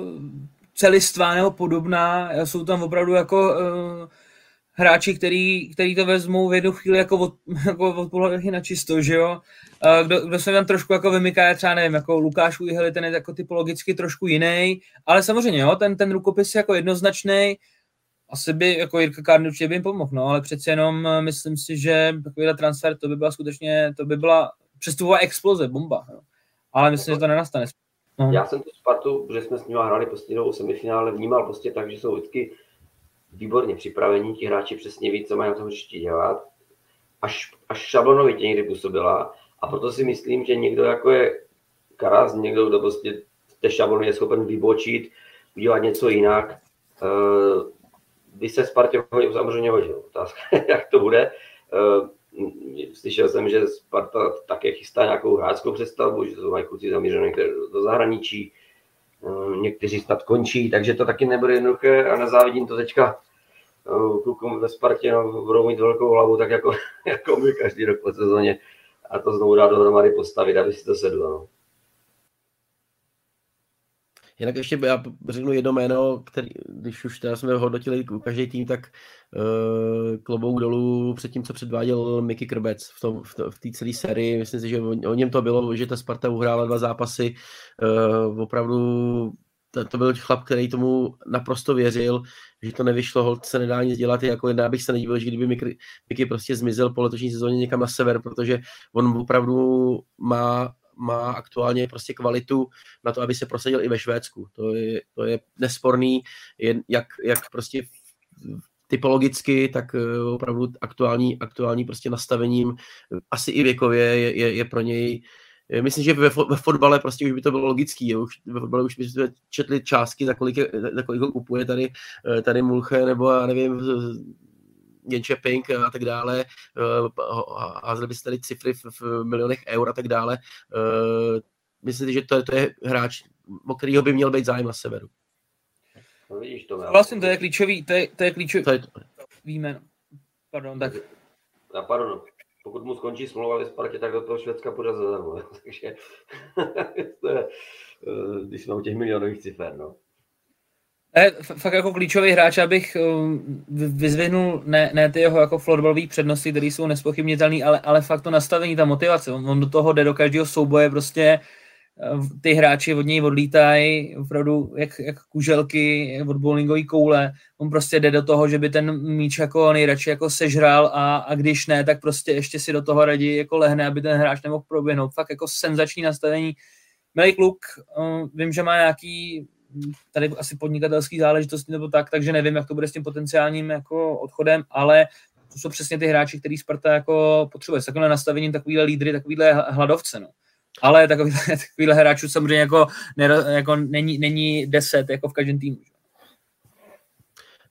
celistvá nebo podobná. Jsou tam opravdu jako uh, hráči, který, který to vezmou v jednu chvíli jako od, jako od pohledky na čisto, že jo. Uh, kdo, kdo se tam trošku jako vymyká, je třeba nevím, jako Lukáš Ujheli, ten je jako typologicky trošku jiný, ale samozřejmě, jo, ten, ten rukopis je jako jednoznačný, asi by jako Jirka Kárny určitě by jim pomohl, no, ale přeci jenom uh, myslím si, že takovýhle transfer, to by byla skutečně, to by byla přestupová exploze, bomba. Jo. Ale myslím, že to nenastane. No. Já jsem tu Spartu, že jsme s nimi hráli prostě do semifinále, vnímal prostě tak, že jsou vždycky výborně připravení, ti hráči přesně ví, co mají na tom určitě dělat. Až, až šablonovitě někdy působila. A proto si myslím, že někdo jako je Karas, někdo, kdo prostě té šablony je schopen vybočit, udělat něco jinak, uh, by se Spartě samozřejmě hodil. Otázka, jak to bude. Slyšel jsem, že Sparta také chystá nějakou hráčskou představu, že to mají kluci zamířené do zahraničí, eh, někteří snad končí, takže to taky nebude jednoduché a nezávidím to teďka eh, klukům ve Spartě, no, budou mít velkou hlavu, tak jako, jako my každý rok po sezóně a to znovu dát dohromady postavit, aby si to sedlo. No. Jinak ještě já řeknu jedno jméno, který, když už teda jsme hodnotili každý tým, tak uh, klobouk dolů před tím, co předváděl Mickey Krbec v, tom, v, v té celé sérii. Myslím si, že o, o něm to bylo, že ta Sparta uhrála dva zápasy. Uh, opravdu to, to byl chlap, který tomu naprosto věřil, že to nevyšlo, hold se nedá nic dělat, jako já bych se nedivil, že kdyby Mickey, Mickey prostě zmizel po letošní sezóně někam na sever, protože on opravdu má má aktuálně prostě kvalitu na to, aby se prosadil i ve Švédsku. To je, to je nesporný, jak, jak prostě typologicky, tak eh, opravdu aktuální, aktuální prostě nastavením, asi i věkově je, je, je pro něj Myslím, že ve, ve fotbale prostě už by to bylo logický. Už, ve fotbale už bychom četli částky, za kolik, za kolik ho kupuje tady, eh, tady Mulche, nebo já nevím, Jenče Pink a tak dále, házeli by se tady cifry v, v milionech eur a tak dále. Myslím, že to, to je hráč o kterého by měl být zájem na severu. No vidíš to. Vlastně to je klíčový, to je, to je klíčový, To je, víme, pardon, tak A pardon, pokud mu skončí smlouva ve Spartě, tak do toho Švédska půjde zadarmo. Takže to je, eh, když jsme u těch milionových cifer, no. Ne, fakt jako klíčový hráč, abych um, vy- vyzvihnul ne, ne ty jeho jako florbalový přednosti, které jsou nespochybnitelné, ale, ale fakt to nastavení, ta motivace. On, on do toho jde do každého souboje, prostě eh, ty hráči od něj odlítají opravdu jak, jak kuželky od bowlingové koule. On prostě jde do toho, že by ten míč jako nejradši jako sežral a, a když ne, tak prostě ještě si do toho raději jako lehne, aby ten hráč nemohl proběhnout. Fakt jako senzační nastavení. Milý kluk, uh, vím, že má nějaký tady asi podnikatelský záležitosti nebo tak, takže nevím, jak to bude s tím potenciálním jako odchodem, ale to jsou přesně ty hráči, který Sparta jako potřebuje. S takovým nastavením takovýhle lídry, takovýhle hladovce. No. Ale takovýhle, takovýhle hráčů samozřejmě jako, nero- jako není, není deset jako v každém týmu.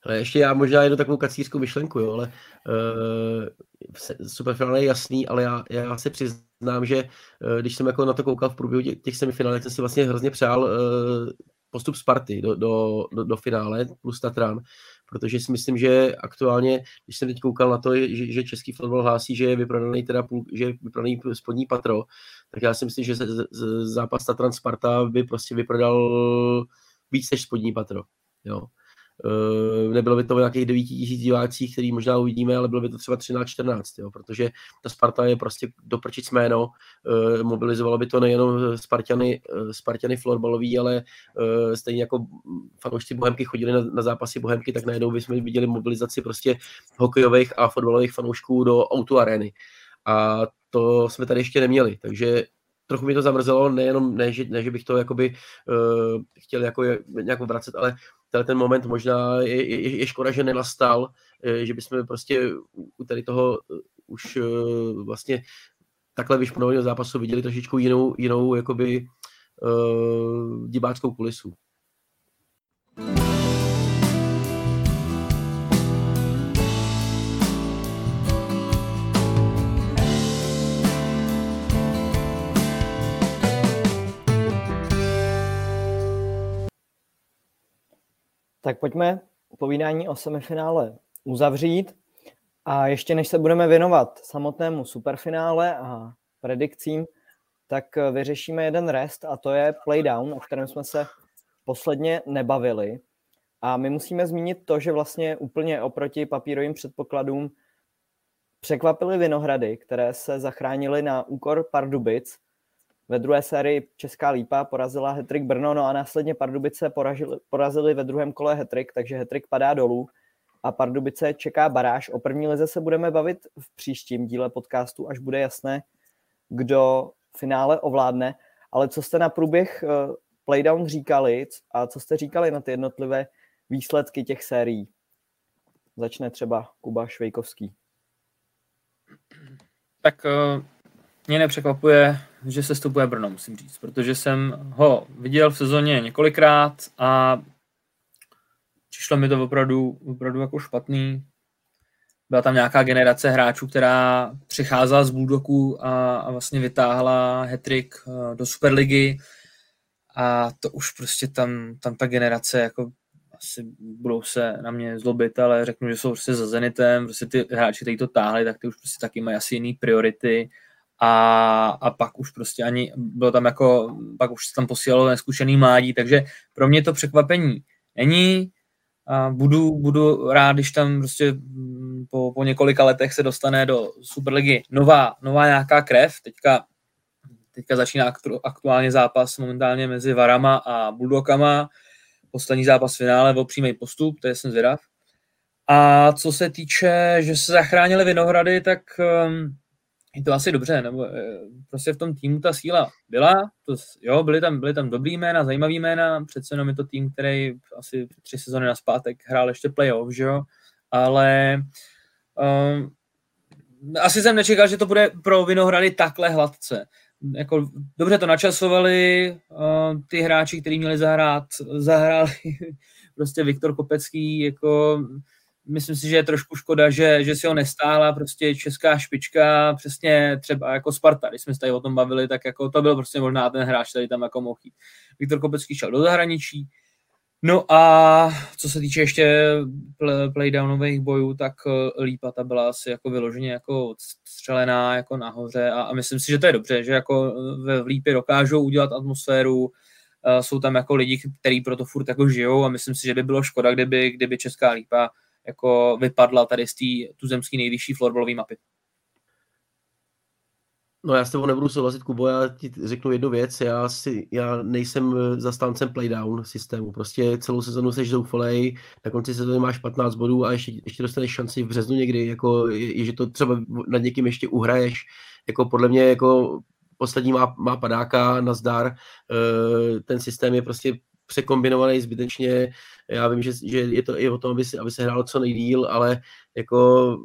Ale ještě já možná jednu takovou kacířskou myšlenku, jo, ale uh, superfinále je jasný, ale já, já se přiznám, že uh, když jsem jako na to koukal v průběhu těch, tak jsem si vlastně hrozně přál uh, postup Sparty do, do, do, do finále plus Tatran, protože si myslím, že aktuálně, když jsem teď koukal na to, že, že český fotbal hlásí, že je vyprodaný teda půl, že je vyprodaný spodní patro, tak já si myslím, že z, z, zápas Tatran Sparta by prostě vyprodal víc než spodní patro. Jo. Uh, nebylo by to o nějakých 9 tisíc divácích, který možná uvidíme, ale bylo by to třeba 13-14, jo, protože ta Sparta je prostě doprčit jméno, uh, mobilizovalo by to nejenom Spartany, uh, Spartany florbalový, ale stejně jako fanoušci Bohemky chodili na, na zápasy Bohemky, tak najednou bychom viděli mobilizaci prostě hokejových a fotbalových fanoušků do auto arény. A to jsme tady ještě neměli, takže trochu mi to zamrzelo, nejenom, ne, že, ne, že bych to jakoby uh, chtěl jako nějak vracet, ale tenhle ten moment možná je, je, je škoda, že nenastal, že bychom prostě u tady toho už vlastně takhle vyšponovaného zápasu viděli trošičku jinou, jinou jakoby uh, diváckou kulisu. Tak pojďme povídání o semifinále uzavřít. A ještě než se budeme věnovat samotnému superfinále a predikcím, tak vyřešíme jeden rest a to je playdown, o kterém jsme se posledně nebavili. A my musíme zmínit to, že vlastně úplně oproti papírovým předpokladům překvapily Vinohrady, které se zachránily na úkor Pardubic. Ve druhé sérii Česká lípa porazila Hetrik Brno, no a následně Pardubice porazili, porazili ve druhém kole Hetrik, takže Hetrik padá dolů a Pardubice čeká baráž. O první lize se budeme bavit v příštím díle podcastu, až bude jasné, kdo finále ovládne. Ale co jste na průběh playdown říkali a co jste říkali na ty jednotlivé výsledky těch sérií? Začne třeba Kuba Švejkovský. Tak uh, mě nepřekvapuje, že se stupuje Brno, musím říct, protože jsem ho viděl v sezóně několikrát a přišlo mi to opravdu, opravdu jako špatný. Byla tam nějaká generace hráčů, která přicházela z Bulldogu a, a vlastně vytáhla hetrik do Superligy a to už prostě tam, tam ta generace jako asi budou se na mě zlobit, ale řeknu, že jsou prostě za Zenitem, prostě ty hráči, kteří to táhli, tak ty už prostě taky mají asi jiný priority a, a pak už prostě ani, bylo tam jako, pak už se tam posílalo neskušený mládí, takže pro mě to překvapení není, a budu, budu rád, když tam prostě po, po několika letech se dostane do Superligy nová, nová nějaká krev, teďka teďka začíná aktuálně zápas momentálně mezi Varama a Bulldogama, poslední zápas v finále o přímý postup, to je jsem zvědav. A co se týče, že se zachránili Vinohrady, tak um, je to asi dobře, nebo prostě v tom týmu ta síla byla, to, jo, byly tam, byly tam dobrý jména, zajímavý jména, přece jenom je to tým, který asi tři sezony na zpátek hrál ještě playoff, že jo, ale um, asi jsem nečekal, že to bude pro Vinohrady takhle hladce. Jako, dobře to načasovali, uh, ty hráči, kteří měli zahrát, zahráli prostě Viktor Kopecký, jako myslím si, že je trošku škoda, že, že si ho nestála prostě česká špička, přesně třeba jako Sparta, když jsme se tady o tom bavili, tak jako to byl prostě možná ten hráč, který tam jako mohl jít. Viktor Kopecký šel do zahraničí, No a co se týče ještě playdownových bojů, tak eh, Lípa ta byla asi jako vyloženě jako střelená jako nahoře a, a myslím si, že to je dobře, že jako eh, ve Lípě dokážou udělat atmosféru, uh, jsou tam jako lidi, kteří pro to furt jako žijou a myslím si, že by bylo škoda, kdyby, kdyby Česká Lípa jako vypadla tady z té tuzemské nejvyšší florbalové mapy. No já s tebou nebudu souhlasit, Kubo, já ti řeknu jednu věc, já, si, já nejsem eh, zastáncem playdown systému, prostě celou sezonu seš zoufalej, na konci sezóny máš 15 bodů a ještě, ještě dostaneš šanci v březnu někdy, jako je, je, že to třeba nad někým ještě uhraješ, jako podle mě jako poslední má, má padáka, nazdar, eh, ten systém je prostě překombinovaný zbytečně, já vím, že, že je to i o tom, aby se, aby se hrálo co nejdíl, ale jako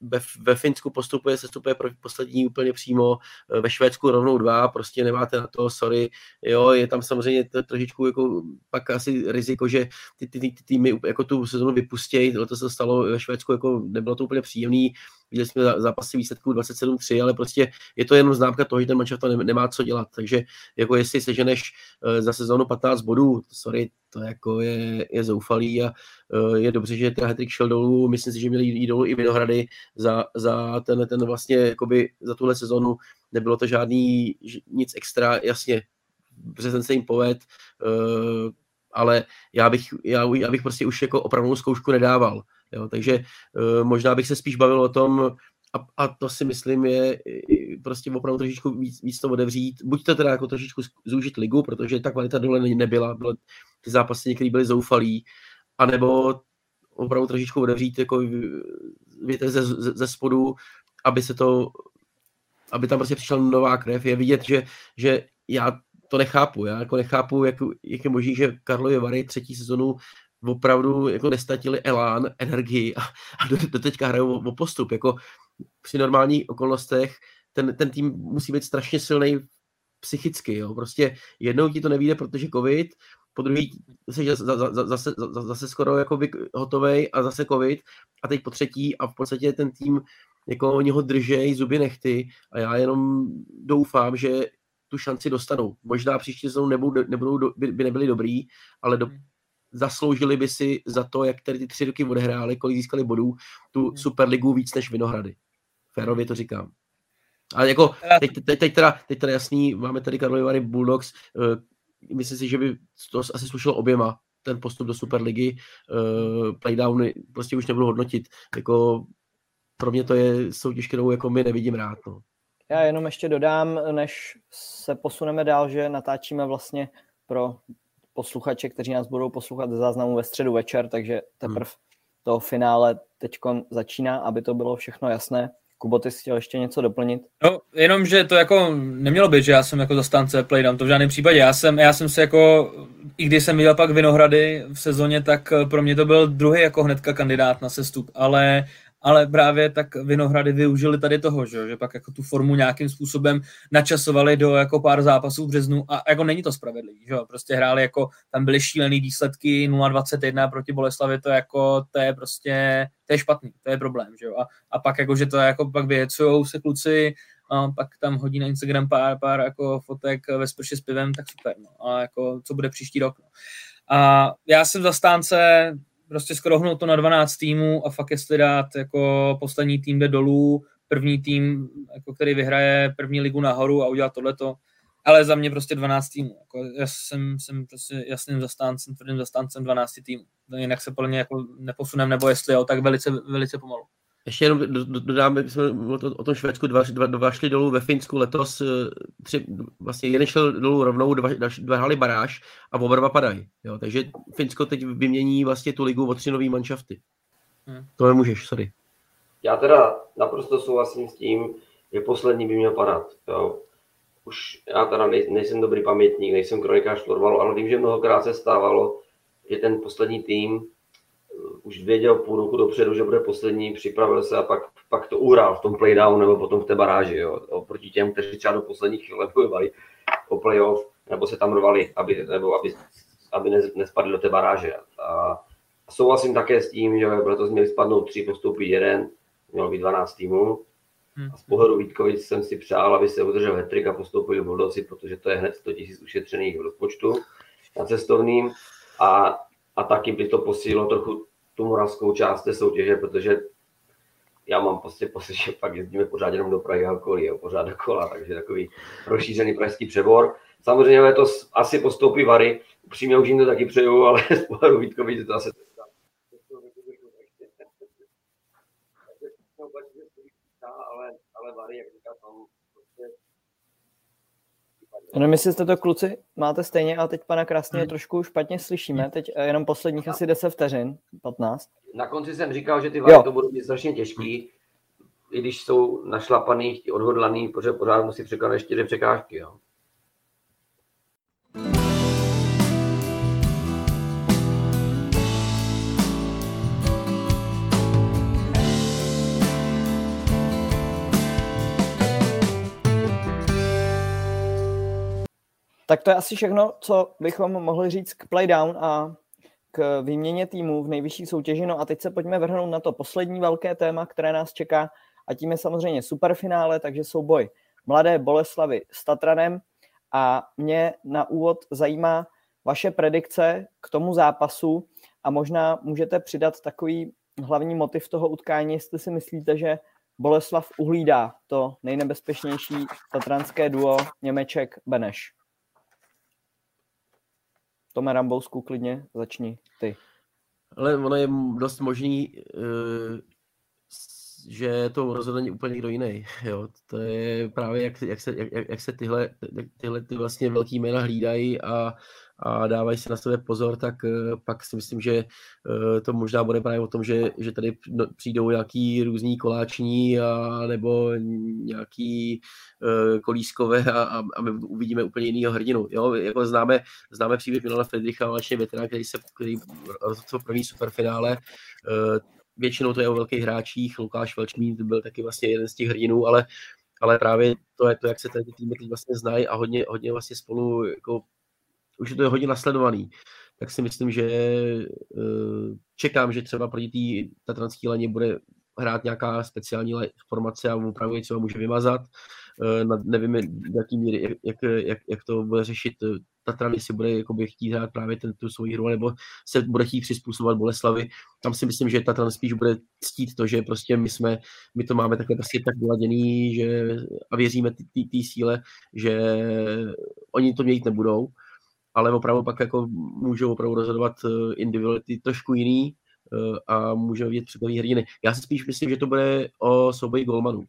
ve, ve Finsku postupuje, se stupuje pro poslední úplně přímo, eh, ve Švédsku rovnou dva, prostě nemáte na to, sorry, jo, je tam samozřejmě to trošičku jako pak asi riziko, že ty, ty, ty, týmy jako tu sezonu vypustějí, to se stalo ve Švédsku, jako nebylo to úplně příjemný, viděli jsme zápasy výsledků 27-3, ale prostě je to jenom známka toho, že ten manšaft nemá co dělat, takže jako jestli seženeš eh, za sezónu 15 bodů, sorry, to jako je, je zoufalý a eh, je dobře, že ten Hattrick šel dolů, myslím si, že měli jít dolů i Vinohrady za, za ten, ten vlastně, jakoby za tuhle sezonu. Nebylo to žádný nic extra, jasně, březen se jim poved, eh, ale já bych, já, já bych prostě už jako opravdu zkoušku nedával. Jo, takže uh, možná bych se spíš bavil o tom, a, a to si myslím je prostě opravdu trošičku víc, víc to otevřít. Buď to teda jako trošičku zúžit ligu, protože ta kvalita dole nebyla, bylo, ty zápasy některé byly zoufalý, anebo opravdu trošičku otevřít jako větev ze, ze, ze spodu, aby se to, aby tam prostě přišla nová krev. Je vidět, že, že já to nechápu. Já jako nechápu, jak, jak je možné, že Karlovy Vary třetí sezonu opravdu jako nestatili elán, energii a, a do, do teďka hrajou o, o postup. Jako při normálních okolnostech ten, ten tým musí být strašně silný psychicky. Jo. Prostě jednou ti to nevíde, protože covid, po druhý jsi zase, zase, zase skoro jako hotový a zase covid a teď po třetí a v podstatě ten tým jako oni ho držej zuby nechty a já jenom doufám, že tu šanci dostanou. Možná příští sezónu nebudou, nebudou, by, by nebyli dobrý, ale do, hmm zasloužili by si za to, jak tady ty tři roky odehráli, kolik získali bodů, tu hmm. Superligu víc než Vinohrady. Férově to říkám. Ale jako, teď, teď, teď, teda, teď teda jasný, máme tady Karlovy Vary Bulldogs, uh, myslím si, že by to asi slušelo oběma, ten postup do Superligy, uh, playdowny prostě už nebudu hodnotit. Jako, pro mě to je soutěž, kterou jako my nevidím rád. No. Já jenom ještě dodám, než se posuneme dál, že natáčíme vlastně pro posluchače, kteří nás budou poslouchat ze záznamu ve středu večer, takže teprve hmm. to finále teď začíná, aby to bylo všechno jasné. Kubo, ty jsi chtěl ještě něco doplnit? No, jenom, že to jako nemělo být, že já jsem jako zastánce playdown, to v žádném případě. Já jsem, já jsem se jako, i když jsem viděl pak Vinohrady v sezóně, tak pro mě to byl druhý jako hnedka kandidát na sestup, ale ale právě tak Vinohrady využili tady toho, že, že pak jako tu formu nějakým způsobem načasovali do jako pár zápasů v březnu a jako není to spravedlivý, že prostě hráli jako, tam byly šílený výsledky 0-21 proti Boleslavi, to jako, to je prostě, to je špatný, to je problém, že a, a pak jako, že to jako pak vyjecujou se kluci, a pak tam hodí na Instagram pár, pár jako fotek ve sprše s pivem, tak super, no. a jako, co bude příští rok, no. A já jsem zastánce prostě skoro to na 12 týmů a fakt jestli dát jako poslední tým jde dolů, první tým, jako který vyhraje první ligu nahoru a udělat tohleto, ale za mě prostě 12 týmů. Jako já jsem, jsem prostě jasným zastáncem, tvrdým zastáncem 12 týmů. Jinak se podle mě jako neposunem, nebo jestli jo, tak velice, velice pomalu. Ještě jenom dodám, jak jsme o tom Švédsku, dva, dva, dva šli dolů ve Finsku letos, eh, tři, vlastně jeden šel dolů rovnou, dva, dva hráli baráž a oba dva padají. Jo, takže Finsko teď vymění vlastně tu ligu o tři nový manšafty. Hmm. To nemůžeš, sorry. Já teda naprosto souhlasím s tím, že poslední by měl padat. Jo. Už já teda nejsem dobrý pamětník, nejsem kronikář florbalu, ale vím, že mnohokrát se stávalo, že ten poslední tým už věděl půl roku dopředu, že bude poslední, připravil se a pak, pak to uhrál v tom playdown nebo potom v té baráži. Jo. Oproti těm, kteří třeba do posledních chvíle bojovali o playoff nebo se tam rvali, aby, nebo aby, aby ne, nespadli do té baráže. A souhlasím také s tím, že letos měli spadnout tři, postoupit jeden, mělo být 12 týmů. A z pohledu Vítkovic jsem si přál, aby se udržel hetrik a postoupili Bulldozi, protože to je hned 100 000 ušetřených v rozpočtu na cestovným. A, a taky by to posílilo trochu tu moravskou část té soutěže, protože já mám prostě pocit, že pak jezdíme pořád jenom do Prahy a okolí, jo, pořád do kola, takže takový rozšířený pražský přebor. Samozřejmě to asi postoupí Vary, upřímně už jim to taky přeju, ale z pohledu Vítkovic to asi ale, ale Vary, jak říká tam, Jenom jestli jste to kluci máte stejně, ale teď pana Krásně hmm. trošku špatně slyšíme. Teď eh, jenom posledních asi 10 vteřin, 15. Na konci jsem říkal, že ty vary to budou být strašně těžký, i když jsou našlapaný, odhodlaný, protože pořád musí překonat čtyři překážky. Jo. Tak to je asi všechno, co bychom mohli říct k playdown a k výměně týmů v nejvyšší soutěži. No a teď se pojďme vrhnout na to poslední velké téma, které nás čeká a tím je samozřejmě superfinále, takže souboj Mladé Boleslavy s Tatranem a mě na úvod zajímá vaše predikce k tomu zápasu a možná můžete přidat takový hlavní motiv toho utkání, jestli si myslíte, že Boleslav uhlídá to nejnebezpečnější tatranské duo Němeček Beneš. Tome Rambousku, klidně začni ty. Ale ono je dost možný, eh, že to rozhodne úplně někdo jiný. Jo? To je právě, jak, jak, se, jak, jak se tyhle, tyhle ty vlastně velký jména hlídají a, a dávají si na sebe pozor, tak uh, pak si myslím, že uh, to možná bude právě o tom, že, že tady no, přijdou nějaký různý koláční a, nebo nějaký uh, kolískové a, a, my uvidíme úplně jinýho hrdinu. Jo? Jako známe, známe příběh Milana Friedricha, vlastně veterán, který se který rozhodl první superfinále. Většinou to je o velkých hráčích, Lukáš Velčmín byl taky vlastně jeden z těch hrdinů, ale ale právě to je to, jak se ty týmy teď vlastně znají a hodně, hodně vlastně spolu jako už je to hodně nasledovaný, tak si myslím, že uh, čekám, že třeba proti té tatranské leně bude hrát nějaká speciální formace a opravdu třeba může vymazat. Uh, nevím, jaký míry, jak, jak, jak, to bude řešit eh, Tatran, jestli bude jakoby, chtít hrát právě ten, tu svoji hru, nebo se bude chtít přizpůsobovat Boleslavi. Tam si myslím, že Tatran spíš bude ctít to, že prostě my jsme, my to máme takhle prostě tak vyladěný, že a věříme té síle, že oni to mějít nebudou ale opravdu pak jako můžou opravdu rozhodovat eh, individuality trošku jiný eh, a můžeme vidět překvapivý hrdiny. Já si spíš myslím, že to bude o souboji golmanů.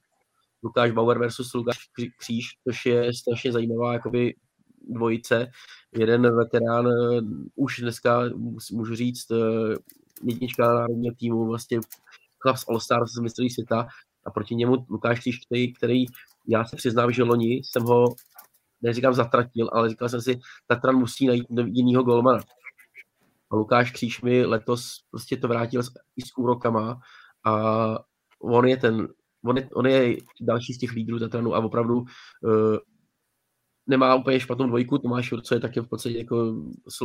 Lukáš Bauer versus Lukáš Kříž, což je strašně zajímavá jakoby dvojice. Jeden veterán eh, už dneska, můžu říct, jednička národního týmu, vlastně chlap z All Stars z mistrovství světa a proti němu Lukáš Kříž, který, já se přiznám, že loni jsem ho neříkám zatratil, ale říkal jsem si, Tatran musí najít jinýho golmana. A Lukáš Kříž mi letos prostě to vrátil s, i s úrokama a on je ten, on je, on je další z těch lídrů Tatranu a opravdu uh, nemá úplně špatnou dvojku, Tomáš co je taky v podstatě jako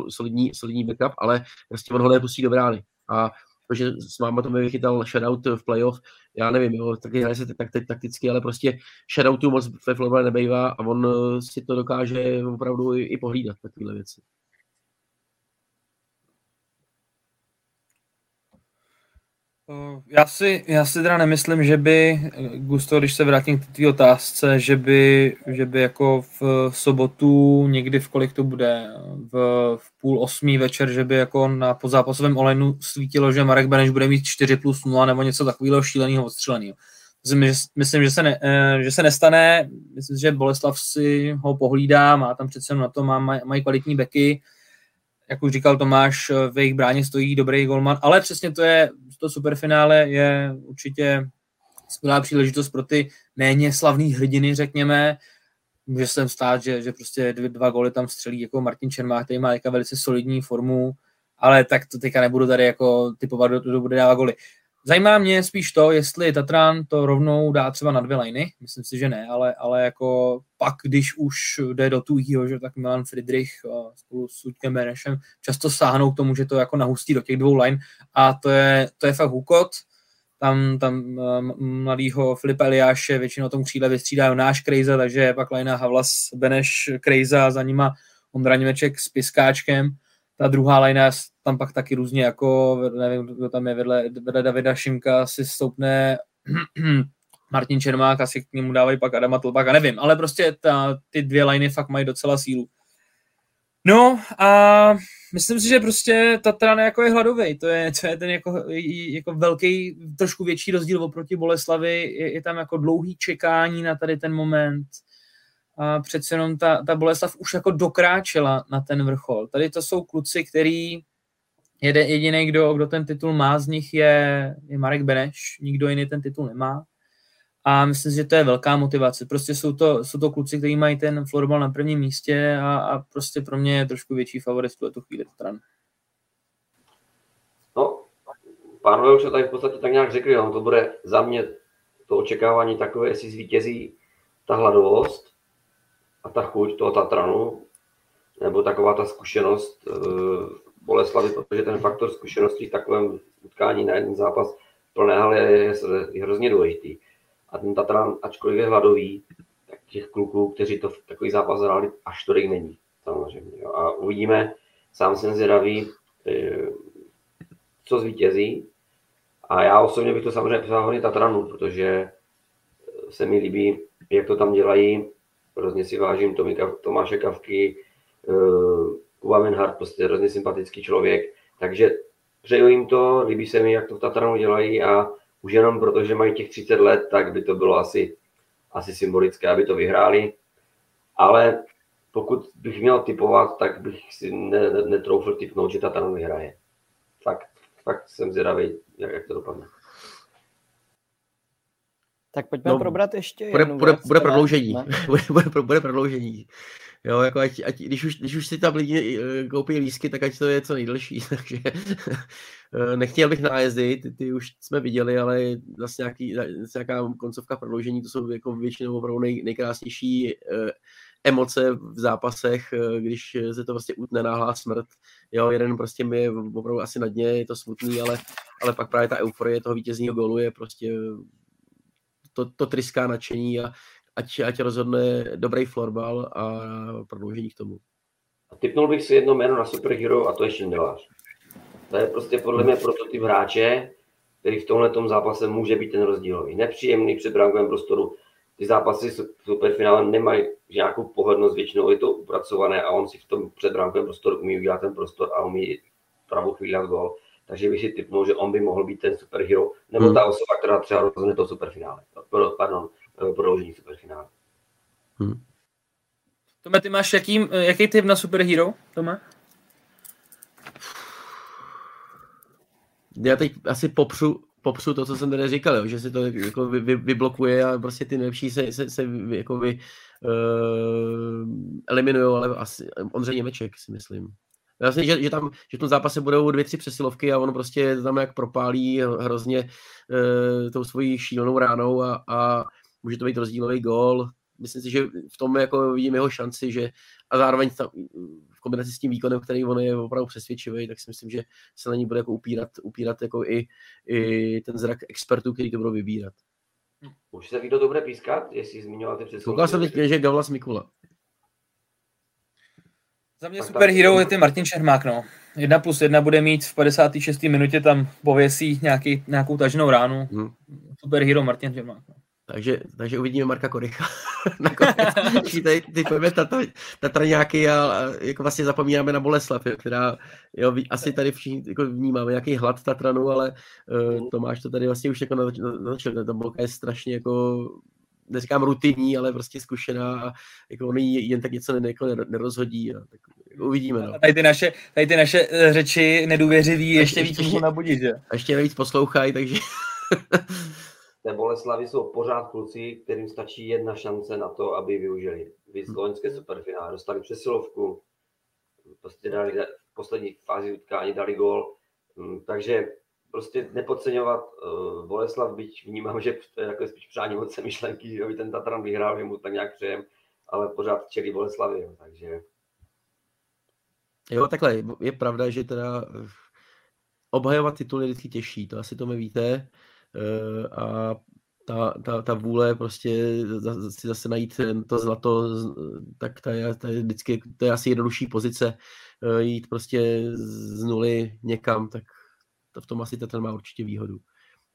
solidní, solidní backup, ale prostě on ho nepustí do brány. A protože s máma to mi vychytal shoutout v playoff, já nevím, jo, taky hraje se tak, takticky, ale prostě shoutoutu moc ve Florida nebejvá a on eh, si to dokáže opravdu i, i pohlídat, takovéhle věci. Já si, já si teda nemyslím, že by, Gusto, když se vrátím k té otázce, že by, že by jako v sobotu někdy v kolik to bude, v, v půl osmý večer, že by jako na podzápasovém olejnu svítilo, že Marek Beneš bude mít 4 plus 0 nebo něco takového šíleného odstřeleného. Myslím, že se, ne, eh, že se nestane, myslím, že Boleslav si ho pohlídá, má tam přece na to, má, mají kvalitní beky, jak už říkal Tomáš, v jejich bráně stojí dobrý golman, ale přesně to je, to superfinále je určitě skvělá příležitost pro ty méně slavný hrdiny, řekněme. Může se stát, že, že prostě dvě, dva góly tam střelí jako Martin Čermák, který má jako velice solidní formu, ale tak to teďka nebudu tady jako typovat, kdo, bude dávat goly. Zajímá mě spíš to, jestli Tatran to rovnou dá třeba na dvě liny, myslím si, že ne, ale, ale jako pak, když už jde do tuhýho, že tak Milan Friedrich spolu s Luďkem Benešem často sáhnou k tomu, že to jako nahustí do těch dvou line a to je, to je fakt hukot. Tam, tam mladýho Filipa Eliáše většinou tom křídle vystřídá náš Krejza, takže pak lajna Havlas, Beneš, Krejza, za nima Ondra Němeček s Piskáčkem ta druhá lajna tam pak taky různě jako, nevím, kdo tam je vedle, vedle Davida Šimka, si stoupne Martin Čermák, asi k němu dávají pak Adama Tlbaka, nevím, ale prostě ta, ty dvě liny fakt mají docela sílu. No a myslím si, že prostě Tatran jako je hladový, to je, to je ten jako, jako velký, trošku větší rozdíl oproti Boleslavi, je, je tam jako dlouhý čekání na tady ten moment, a přece jenom ta, ta Boleslav už jako dokráčela na ten vrchol. Tady to jsou kluci, který jediný, kdo, kdo ten titul má z nich, je, je Marek Beneš, nikdo jiný ten titul nemá. A myslím si, že to je velká motivace. Prostě jsou to, jsou to kluci, kteří mají ten florbal na prvním místě a, a prostě pro mě je trošku větší favorit v tuto chvíli stran. No, pánové už to tady v podstatě tak nějak řekli, no, to bude za mě to očekávání takové, jestli zvítězí ta hladovost, a ta chuť toho Tatranu, nebo taková ta zkušenost uh, Boleslavy, protože ten faktor zkušenosti v takovém utkání na jeden zápas plné haly je, je, hrozně důležitý. A ten Tatran, ačkoliv je hladový, tak těch kluků, kteří to v takový zápas hráli, až tolik není. Samozřejmě. A uvidíme, sám jsem zvědavý, eh, co zvítězí. A já osobně bych to samozřejmě přál Tatranu, protože se mi líbí, jak to tam dělají, hrozně si vážím Tomika, Tomáše Kavky, Kuba Menhart, prostě hrozně sympatický člověk, takže přeju jim to, líbí se mi, jak to v Tatranu dělají a už jenom proto, že mají těch 30 let, tak by to bylo asi, asi symbolické, aby to vyhráli, ale pokud bych měl typovat, tak bych si ne, ne, netroufl typnout, že Tatran vyhraje. Fakt, fakt jsem zvědavý, jak, jak to dopadne. Tak pojďme no, probrat ještě bude, bude, věc, bude prodloužení. bude, bude, bude prodloužení. Jo, jako ať, ať, když, už, když už si tam lidi eh, koupí lísky, tak ať to je co nejdelší. Takže eh, nechtěl bych nájezdy, ty, ty už jsme viděli, ale zase, nějaký, zase nějaká koncovka prodloužení, to jsou jako většinou opravdu nej, nejkrásnější eh, emoce v zápasech, když se to prostě utne náhlá smrt. Jo, jeden prostě mi je opravdu asi na dně, je to smutný, ale, ale pak právě ta euforie toho vítězního golu je prostě to, to tryská nadšení a ať, ať rozhodne dobrý florbal a prodloužení k tomu. A typnul bych si jedno jméno na superhero a to je Šindelář. To je prostě podle mě prototyp hráče, který v tomhle zápase může být ten rozdílový. Nepříjemný před brankovém prostoru. Ty zápasy superfinále nemají nějakou pohodlnost, většinou je to upracované a on si v tom předbrankovém prostoru umí udělat ten prostor a umí pravou chvíli gol takže bych si typnul, že on by mohl být ten superhero, nebo hmm. ta osoba, která třeba rozhodne to superfinále, pardon, eh, prodloužení superfinále. Hmm. Tome, ty máš jaký, jaký typ na superhero, Tome? Já teď asi popřu, popřu to, co jsem tady říkal, jo, že si to jako vy, vy, vyblokuje a prostě ty nejlepší se, se, se jako vy, uh, eliminují, ale asi Ondřej Němeček si myslím. Vlastně, že, že, tam, že v tom zápase budou dvě, tři přesilovky a on prostě tam jak propálí hrozně uh, tou svojí šílenou ránou a, a může to být rozdílový gól. Myslím si, že v tom jako vidím jeho šanci, že a zároveň tam, v kombinaci s tím výkonem, který on je opravdu přesvědčivý, tak si myslím, že se na ní bude jako upírat, upírat jako i, i ten zrak expertů, který to budou vybírat. Už se ví, kdo to bude pískat, jestli zmiňoval ty přesilovky. Koukal jsem teď, že Gavlas Mikula. Za mě super hero je ty Martin Čermák, no. Jedna plus jedna bude mít v 56. minutě tam pověsí nějaký, nějakou taženou ránu. Hmm. Super hero Martin Čermák. No. Takže, takže uvidíme Marka Korycha. ty, ty pojďme Tatra nějaký a, a, jako vlastně zapomínáme na Boleslav, která jo, asi tady všichni jako vnímáme nějaký hlad Tatranu, ale uh, Tomáš to tady vlastně už jako naznačil, ta bolka je strašně jako neříkám rutinní, ale prostě zkušená a jako on jen tak něco ne, jako nerozhodí a tak jako uvidíme. No. Tady, ty naše, tady ty naše eh, řeči nedůvěřivý ještě, ještě víc nabudit, že? A ještě navíc poslouchají, takže... Té Boleslavy jsou pořád kluci, kterým stačí jedna šance na to, aby využili. Víc hmm. loňské superfinále, dostali přesilovku, prostě dali v poslední fázi utkání dali gol, hm, takže prostě nepodceňovat uh, Boleslav, byť vnímám, že to je takové spíš přání moc myšlenky, že by ten Tatran vyhrál, že mu tak nějak přejem, ale pořád čelí Boleslavy, jo, takže... Jo, takhle, je pravda, že teda eh, obhajovat tituly je vždycky těžší, to asi to mi víte, uh, a ta, ta, ta vůle prostě si zase najít to zlato, tak ta je, ta je vždycky, to je asi jednodušší pozice, jít prostě z nuly někam, tak v tom asi ten má určitě výhodu.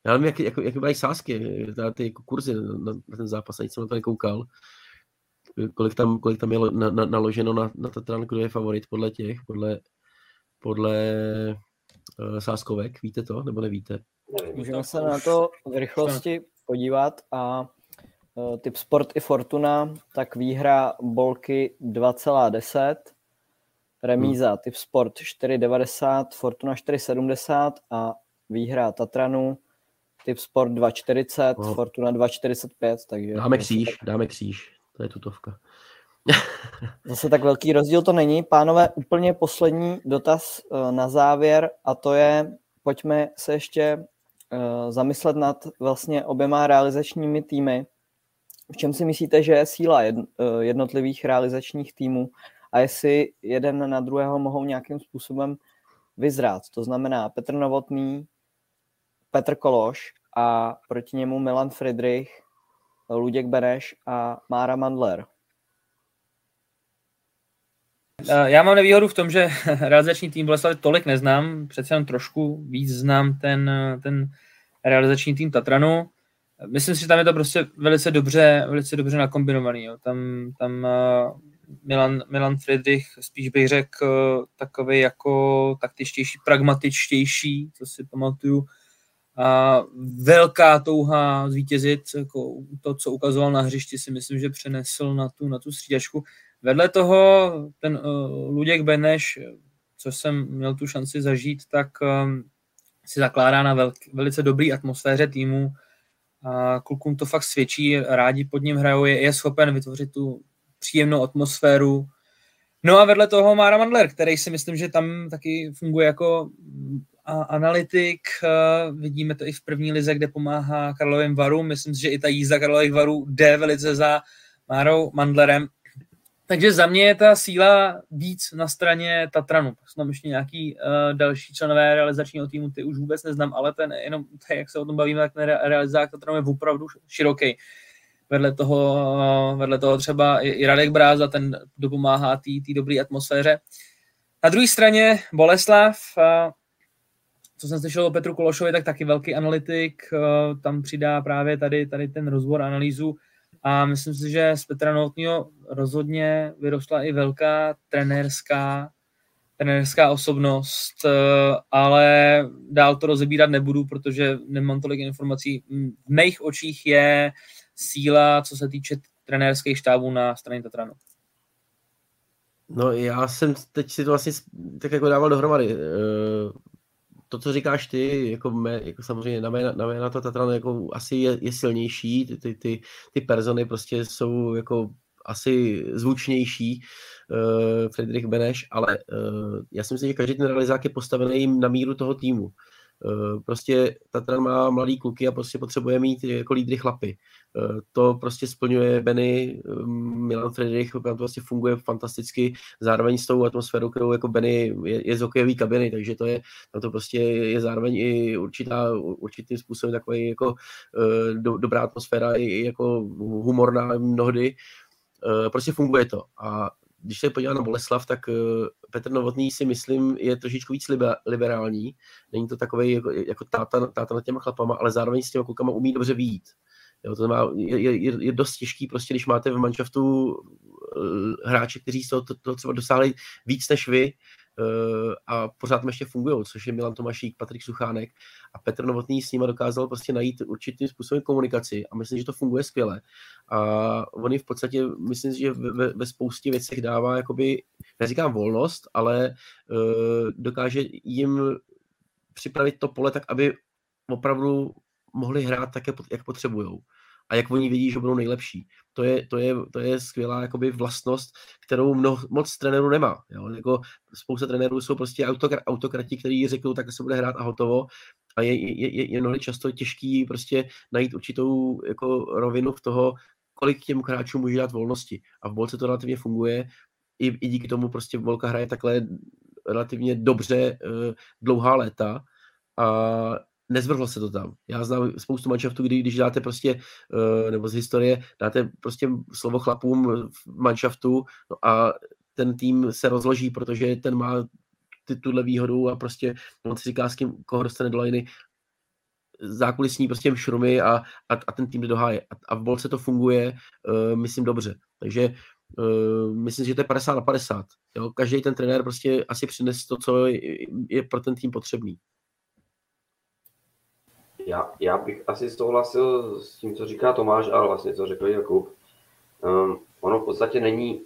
Já nevím, jak, jak, jak mají sázky, ty jako kurzy na, na, ten zápas, ani jsem na to nekoukal. Kolik tam, kolik tam je na, na, naloženo na, na Tatran, kdo je favorit podle těch, podle, podle uh, sázkovek, víte to, nebo nevíte? Můžeme se na to v rychlosti podívat a uh, typ Sport i Fortuna, tak výhra Bolky 2,10, remíza hmm. typ Sport 4,90, Fortuna 4,70 a výhra Tatranu typ Sport 2,40, oh. Fortuna 2,45, takže... Dáme kříž, tak... dáme kříž, to je tutovka. Zase tak velký rozdíl to není. Pánové, úplně poslední dotaz eh, na závěr a to je, pojďme se ještě eh, zamyslet nad vlastně oběma realizačními týmy. V čem si myslíte, že je síla eh, jednotlivých realizačních týmů a jestli jeden na druhého mohou nějakým způsobem vyzrát. To znamená Petr Novotný, Petr Kološ a proti němu Milan Friedrich, Luděk Beneš a Mára Mandler. Eh, já mám nevýhodu v tom, že realizační tým Boleslavy tolik neznám, přece jen trošku víc znám ten, ten realizační tým Tatranu. Myslím si, že tam je to prostě velice dobře, velice dobře nakombinovaný. Jo. Tam, tam eh, Milan, Milan Friedrich, spíš bych řekl takový jako taktičtější, pragmatičtější, co si pamatuju. A velká touha zvítězit, jako to, co ukazoval na hřišti, si myslím, že přenesl na tu, na tu střídačku. Vedle toho ten uh, Luděk Beneš, co jsem měl tu šanci zažít, tak um, si zakládá na velk, velice dobrý atmosféře týmu. A klukům to fakt svědčí, rádi pod ním hrajou, je, je schopen vytvořit tu příjemnou atmosféru. No a vedle toho Mára Mandler, který si myslím, že tam taky funguje jako analytik. Vidíme to i v první lize, kde pomáhá Karlovým Varu. Myslím si, že i ta jízda Karlových Varů jde velice za Márou Mandlerem. Takže za mě je ta síla víc na straně Tatranu. Tam ještě nějaký uh, další členové realizačního týmu, ty už vůbec neznám, ale ten jenom, jak se o tom bavíme, tak ten realizák Tatranu je opravdu široký vedle toho, vedle toho třeba i Radek Bráza, ten dopomáhá té dobré atmosféře. Na druhé straně Boleslav, co jsem slyšel o Petru Kološovi, tak taky velký analytik, tam přidá právě tady, tady ten rozbor, analýzu a myslím si, že z Petra Novotního rozhodně vyrostla i velká trenérská, trenérská osobnost, ale dál to rozebírat nebudu, protože nemám tolik informací. V mých očích je síla, co se týče trenérských štábů na straně Tatranu? No já jsem teď si to vlastně tak jako dával dohromady. Eh, to, co říkáš ty, jako, mé, jako samozřejmě na mé, na mé na to Tatran jako asi je, je silnější, ty, ty, ty, ty persony prostě jsou jako asi zvučnější, uh, Friedrich Beneš, ale uh, já si myslím, že každý ten realizák je postavený na míru toho týmu. Uh, prostě Tatran má mladý kluky a prostě potřebuje mít jako lídry chlapy. Eh, to prostě splňuje Benny, eh, Milan Friedrich, tam to vlastně funguje fantasticky, zároveň s tou atmosférou, kterou jako Benny je, je z hokejový kabiny, takže to je, tam to prostě je zároveň i určitá, určitým způsobem takový jako eh, do, dobrá atmosféra, i jako humorná mnohdy, prostě funguje to. A když se podívám na Boleslav, tak Petr Novotný si myslím je trošičku víc liberální. Není to takový jako, jako táta, táta nad těma chlapama, ale zároveň s těma klukama umí dobře výjít. Jo, to znamená, je, je, je dost těžký, prostě, když máte v manšaftu uh, hráče, kteří toho to, to třeba dosáhli víc než vy a pořád tam ještě fungují, což je Milan Tomašík, Patrik Suchánek a Petr Novotný s nimi dokázal prostě najít určitým způsobem komunikaci a myslím, že to funguje skvěle. A on v podstatě, myslím, že ve, ve spoustě věcech dává, jakoby, neříkám volnost, ale uh, dokáže jim připravit to pole tak, aby opravdu mohli hrát tak, jak potřebují. A jak oni vědí, že budou nejlepší. To je, to je, to je skvělá jakoby vlastnost, kterou mno, moc trenérů nemá. Jo? Jako spousta trenérů jsou prostě autokr, autokrati, kteří řeknou, tak se bude hrát a hotovo. A je, je, je, je mnohdy často těžký prostě najít určitou jako rovinu v toho, kolik těm hráčům může dát volnosti. A v bolce to relativně funguje. I, i díky tomu prostě Volka hraje takhle relativně dobře uh, dlouhá léta a nezvrhlo se to tam. Já znám spoustu manšaftů, kdy když dáte prostě, uh, nebo z historie, dáte prostě slovo chlapům v manšaftu no a ten tým se rozloží, protože ten má ty, tuhle výhodu a prostě on si říká, s kým, koho dostane do liny, zákulisní prostě šrumy a, a, a ten tým jde do háje. A, a v bolce to funguje, uh, myslím, dobře. Takže uh, myslím, že to je 50 na 50. Jo? Každý ten trenér prostě asi přines to, co je, je pro ten tým potřebný. Já, já bych asi souhlasil s tím, co říká Tomáš, ale vlastně co řekl Jakub. Um, ono v podstatě není,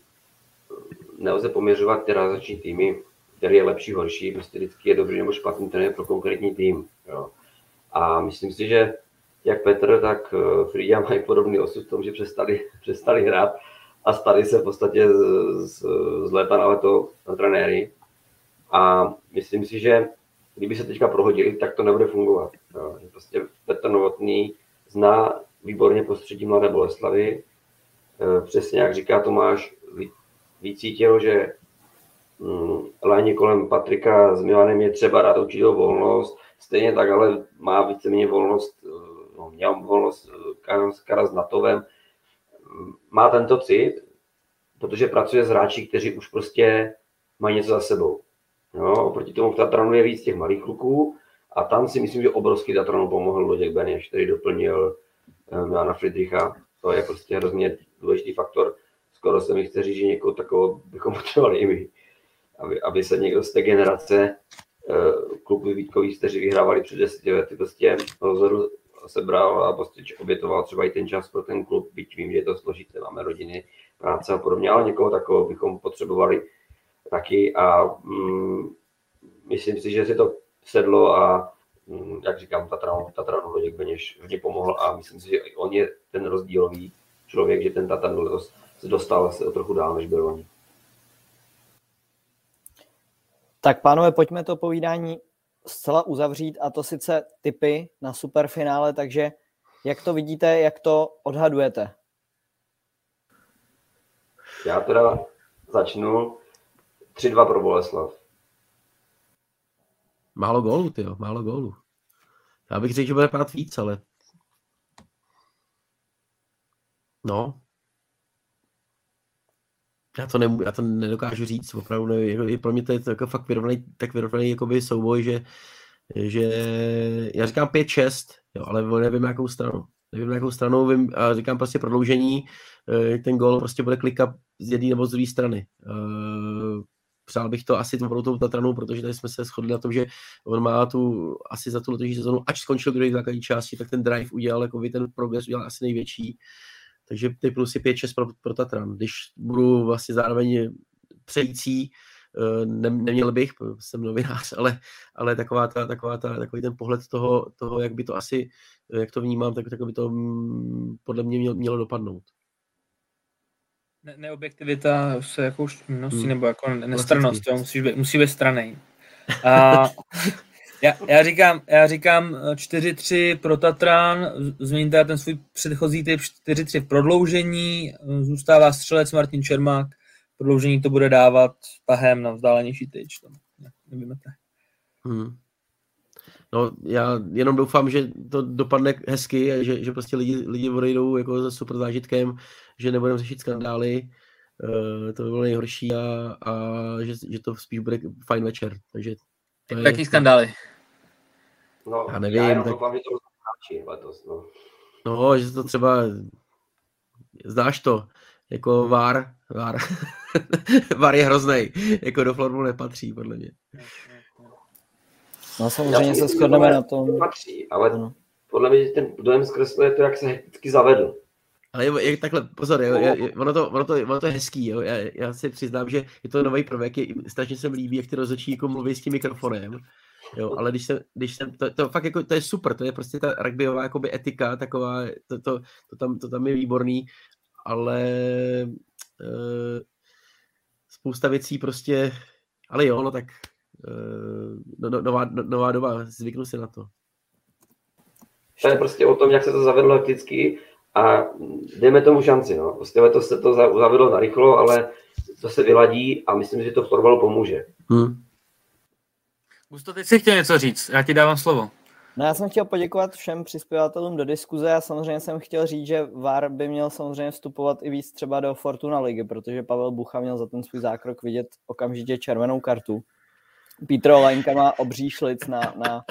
nelze poměřovat ty realizační týmy, který je lepší, horší, prostě vždycky je dobrý nebo špatný trenér pro konkrétní tým. Jo. A myslím si, že jak Petr, tak eh, Frida mají podobný osud v tom, že přestali, přestali hrát a stali se v podstatě z, z, z léta na leto na trenéry. A myslím si, že kdyby se teďka prohodili, tak to nebude fungovat. Jo. Prostě Petr Novotný zná výborně prostředí Mladé Boleslavy. Eh, přesně jak říká Tomáš, vycítil, že mm, léně kolem Patrika s Milanem je třeba dát určitou volnost, stejně tak ale má víceméně volnost, eh, no, měl volnost eh, Karas Natovem, má tento cit, protože pracuje s hráči, kteří už prostě mají něco za sebou. Jo, oproti tomu v Tatranu je víc těch malých kluků a tam si myslím, že obrovský Tatranu pomohl Loděk Beneš, který doplnil um, Jana Friedricha. To je prostě hrozně důležitý faktor. Skoro se mi chce říct, že někoho takového bychom potřebovali i my. Aby, aby se někdo z té generace uh, klubů Vítkových, kteří vyhrávali před deseti lety, prostě rozhodu sebral a prostě obětoval třeba i ten čas pro ten klub, byť vím, že je to složité, máme rodiny, práce a podobně, ale někoho takového bychom potřebovali taky a mm, myslím si, že si to sedlo a mm, jak říkám, Tatranu, Tatranu Loděk Beněš hodně pomohl a myslím si, že on je ten rozdílový člověk, že ten Tatran se dostal se o trochu dál, než byl oni. Tak pánové, pojďme to povídání zcela uzavřít a to sice typy na superfinále, takže jak to vidíte, jak to odhadujete? Já teda začnu 3-2 pro Boleslav. Málo gólů, ty málo gólů. Já bych řekl, že bude pát víc, ale... No. Já to, ne, já to nedokážu říct, opravdu nevím. Jako, pro mě to je to jako fakt vyrovnaný, tak vyrovnaný jakoby souboj, že, že já říkám 5-6, jo, ale nevím, jakou stranu. Nevím, jakou stranu, vím, a říkám prostě prodloužení, eh, ten gol prostě bude klikat z jedné nebo z druhé strany. Přál bych to asi pro tou protože tady jsme se shodli na tom, že on má tu asi za tu letošní sezonu, ač skončil druhý v základní části, tak ten drive udělal, jako ten progres udělal asi největší. Takže ty plus je 5-6 pro, pro Tatran. Když budu vlastně zároveň přející, eh, ne, neměl bych, jsem novinář, ale, ale taková ta, taková ta, takový ten pohled toho, toho, jak by to asi, jak to vnímám, tak, tak by to mm, podle mě mělo, mělo dopadnout ne- neobjektivita se jako už nosí, hmm. nebo jako nestranost, jo, musí být, musí být stranej. A já, já, říkám, já říkám 4-3 pro Tatran, změníte ten svůj předchozí typ 4-3 v prodloužení, zůstává střelec Martin Čermák, prodloužení to bude dávat tahem na vzdálenější tyč, to nevíme. Hmm. No, já jenom doufám, že to dopadne hezky a že, že prostě lidi, lidi odejdou jako za super zážitkem, že nebudeme řešit skandály, uh, to by bylo nejhorší a, a že, že to spíš bude fajn večer. Takže to je, Jaký skandály? No, já nevím. Já jenom tak... doufám, že to letos, no. no, že to třeba, znáš to, jako VAR, VAR, VAR je hrozný, jako do Florbu nepatří, podle mě. No samozřejmě se shodneme na tom. Patří, ale ano. podle mě ten dojem zkresluje to, jak se hekticky zavedl. Ale je, je, takhle, pozor, je, je, ono, to, ono, to, ono to je hezký, jo. Já, já si přiznám, že je to nový prvek, je, strašně se mi líbí, jak ty rozhodčí jako mluví s tím mikrofonem. Jo, ale když jsem, když jsem to, to, fakt jako, to je super, to je prostě ta rugbyová jakoby etika, taková, to, to, to, tam, to tam je výborný, ale e, spousta věcí prostě, ale jo, no tak e, no, no, nová, no, nová doba, zvyknu si na to. To je prostě o tom, jak se to zavedlo vždycky a dejme tomu šanci. No. Prostě to se to zavedlo na rychlo, ale to se vyladí a myslím, že to v fotbalu pomůže. Hmm. Gusto, teď si chtěl něco říct, já ti dávám slovo. No já jsem chtěl poděkovat všem přispěvatelům do diskuze a samozřejmě jsem chtěl říct, že VAR by měl samozřejmě vstupovat i víc třeba do Fortuna ligy, protože Pavel Bucha měl za ten svůj zákrok vidět okamžitě červenou kartu. Pítro Lajnka má obří šlic na, na,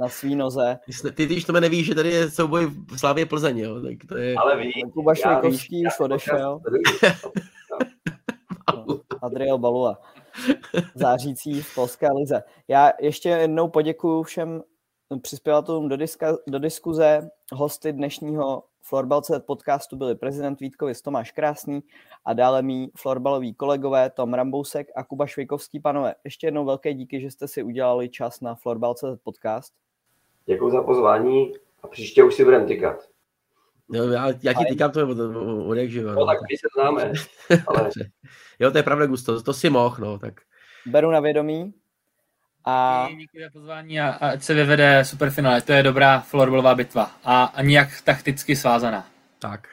na svý noze. Ty, když to nevíš, že tady je souboj v Slávě Plzeň, jo? Tak to je... Ale ví. Kuba Švejkovský už odešel. Adriel Balua. Zářící v polské lize. Já ještě jednou poděkuju všem přispěvatelům do, diska, do diskuze. Hosty dnešního Florbalce podcastu byli prezident Vítkovic Tomáš Krásný a dále mý florbaloví kolegové Tom Rambousek a Kuba Švejkovský. Panové, ještě jednou velké díky, že jste si udělali čas na Florbalce podcast. Děkuji za pozvání a příště už si budeme tykat. No, já, já ti týkám to od jak živo. No, no, tak my se známe. Ale... jo, to je pravda, Gusto, to si mohl, no, tak. Beru na vědomí. A... Díky za pozvání a, ať se vyvede superfinále. To je dobrá florbalová bitva a, a nijak takticky svázaná. Tak.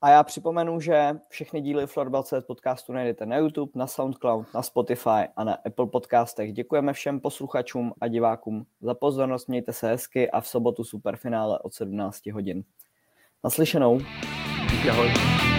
A já připomenu, že všechny díly Florbal.cz podcastu najdete na YouTube, na SoundCloud, na Spotify a na Apple podcastech. Děkujeme všem posluchačům a divákům za pozornost, mějte se hezky a v sobotu superfinále od 17 hodin. Naslyšenou. Díky, ahoj.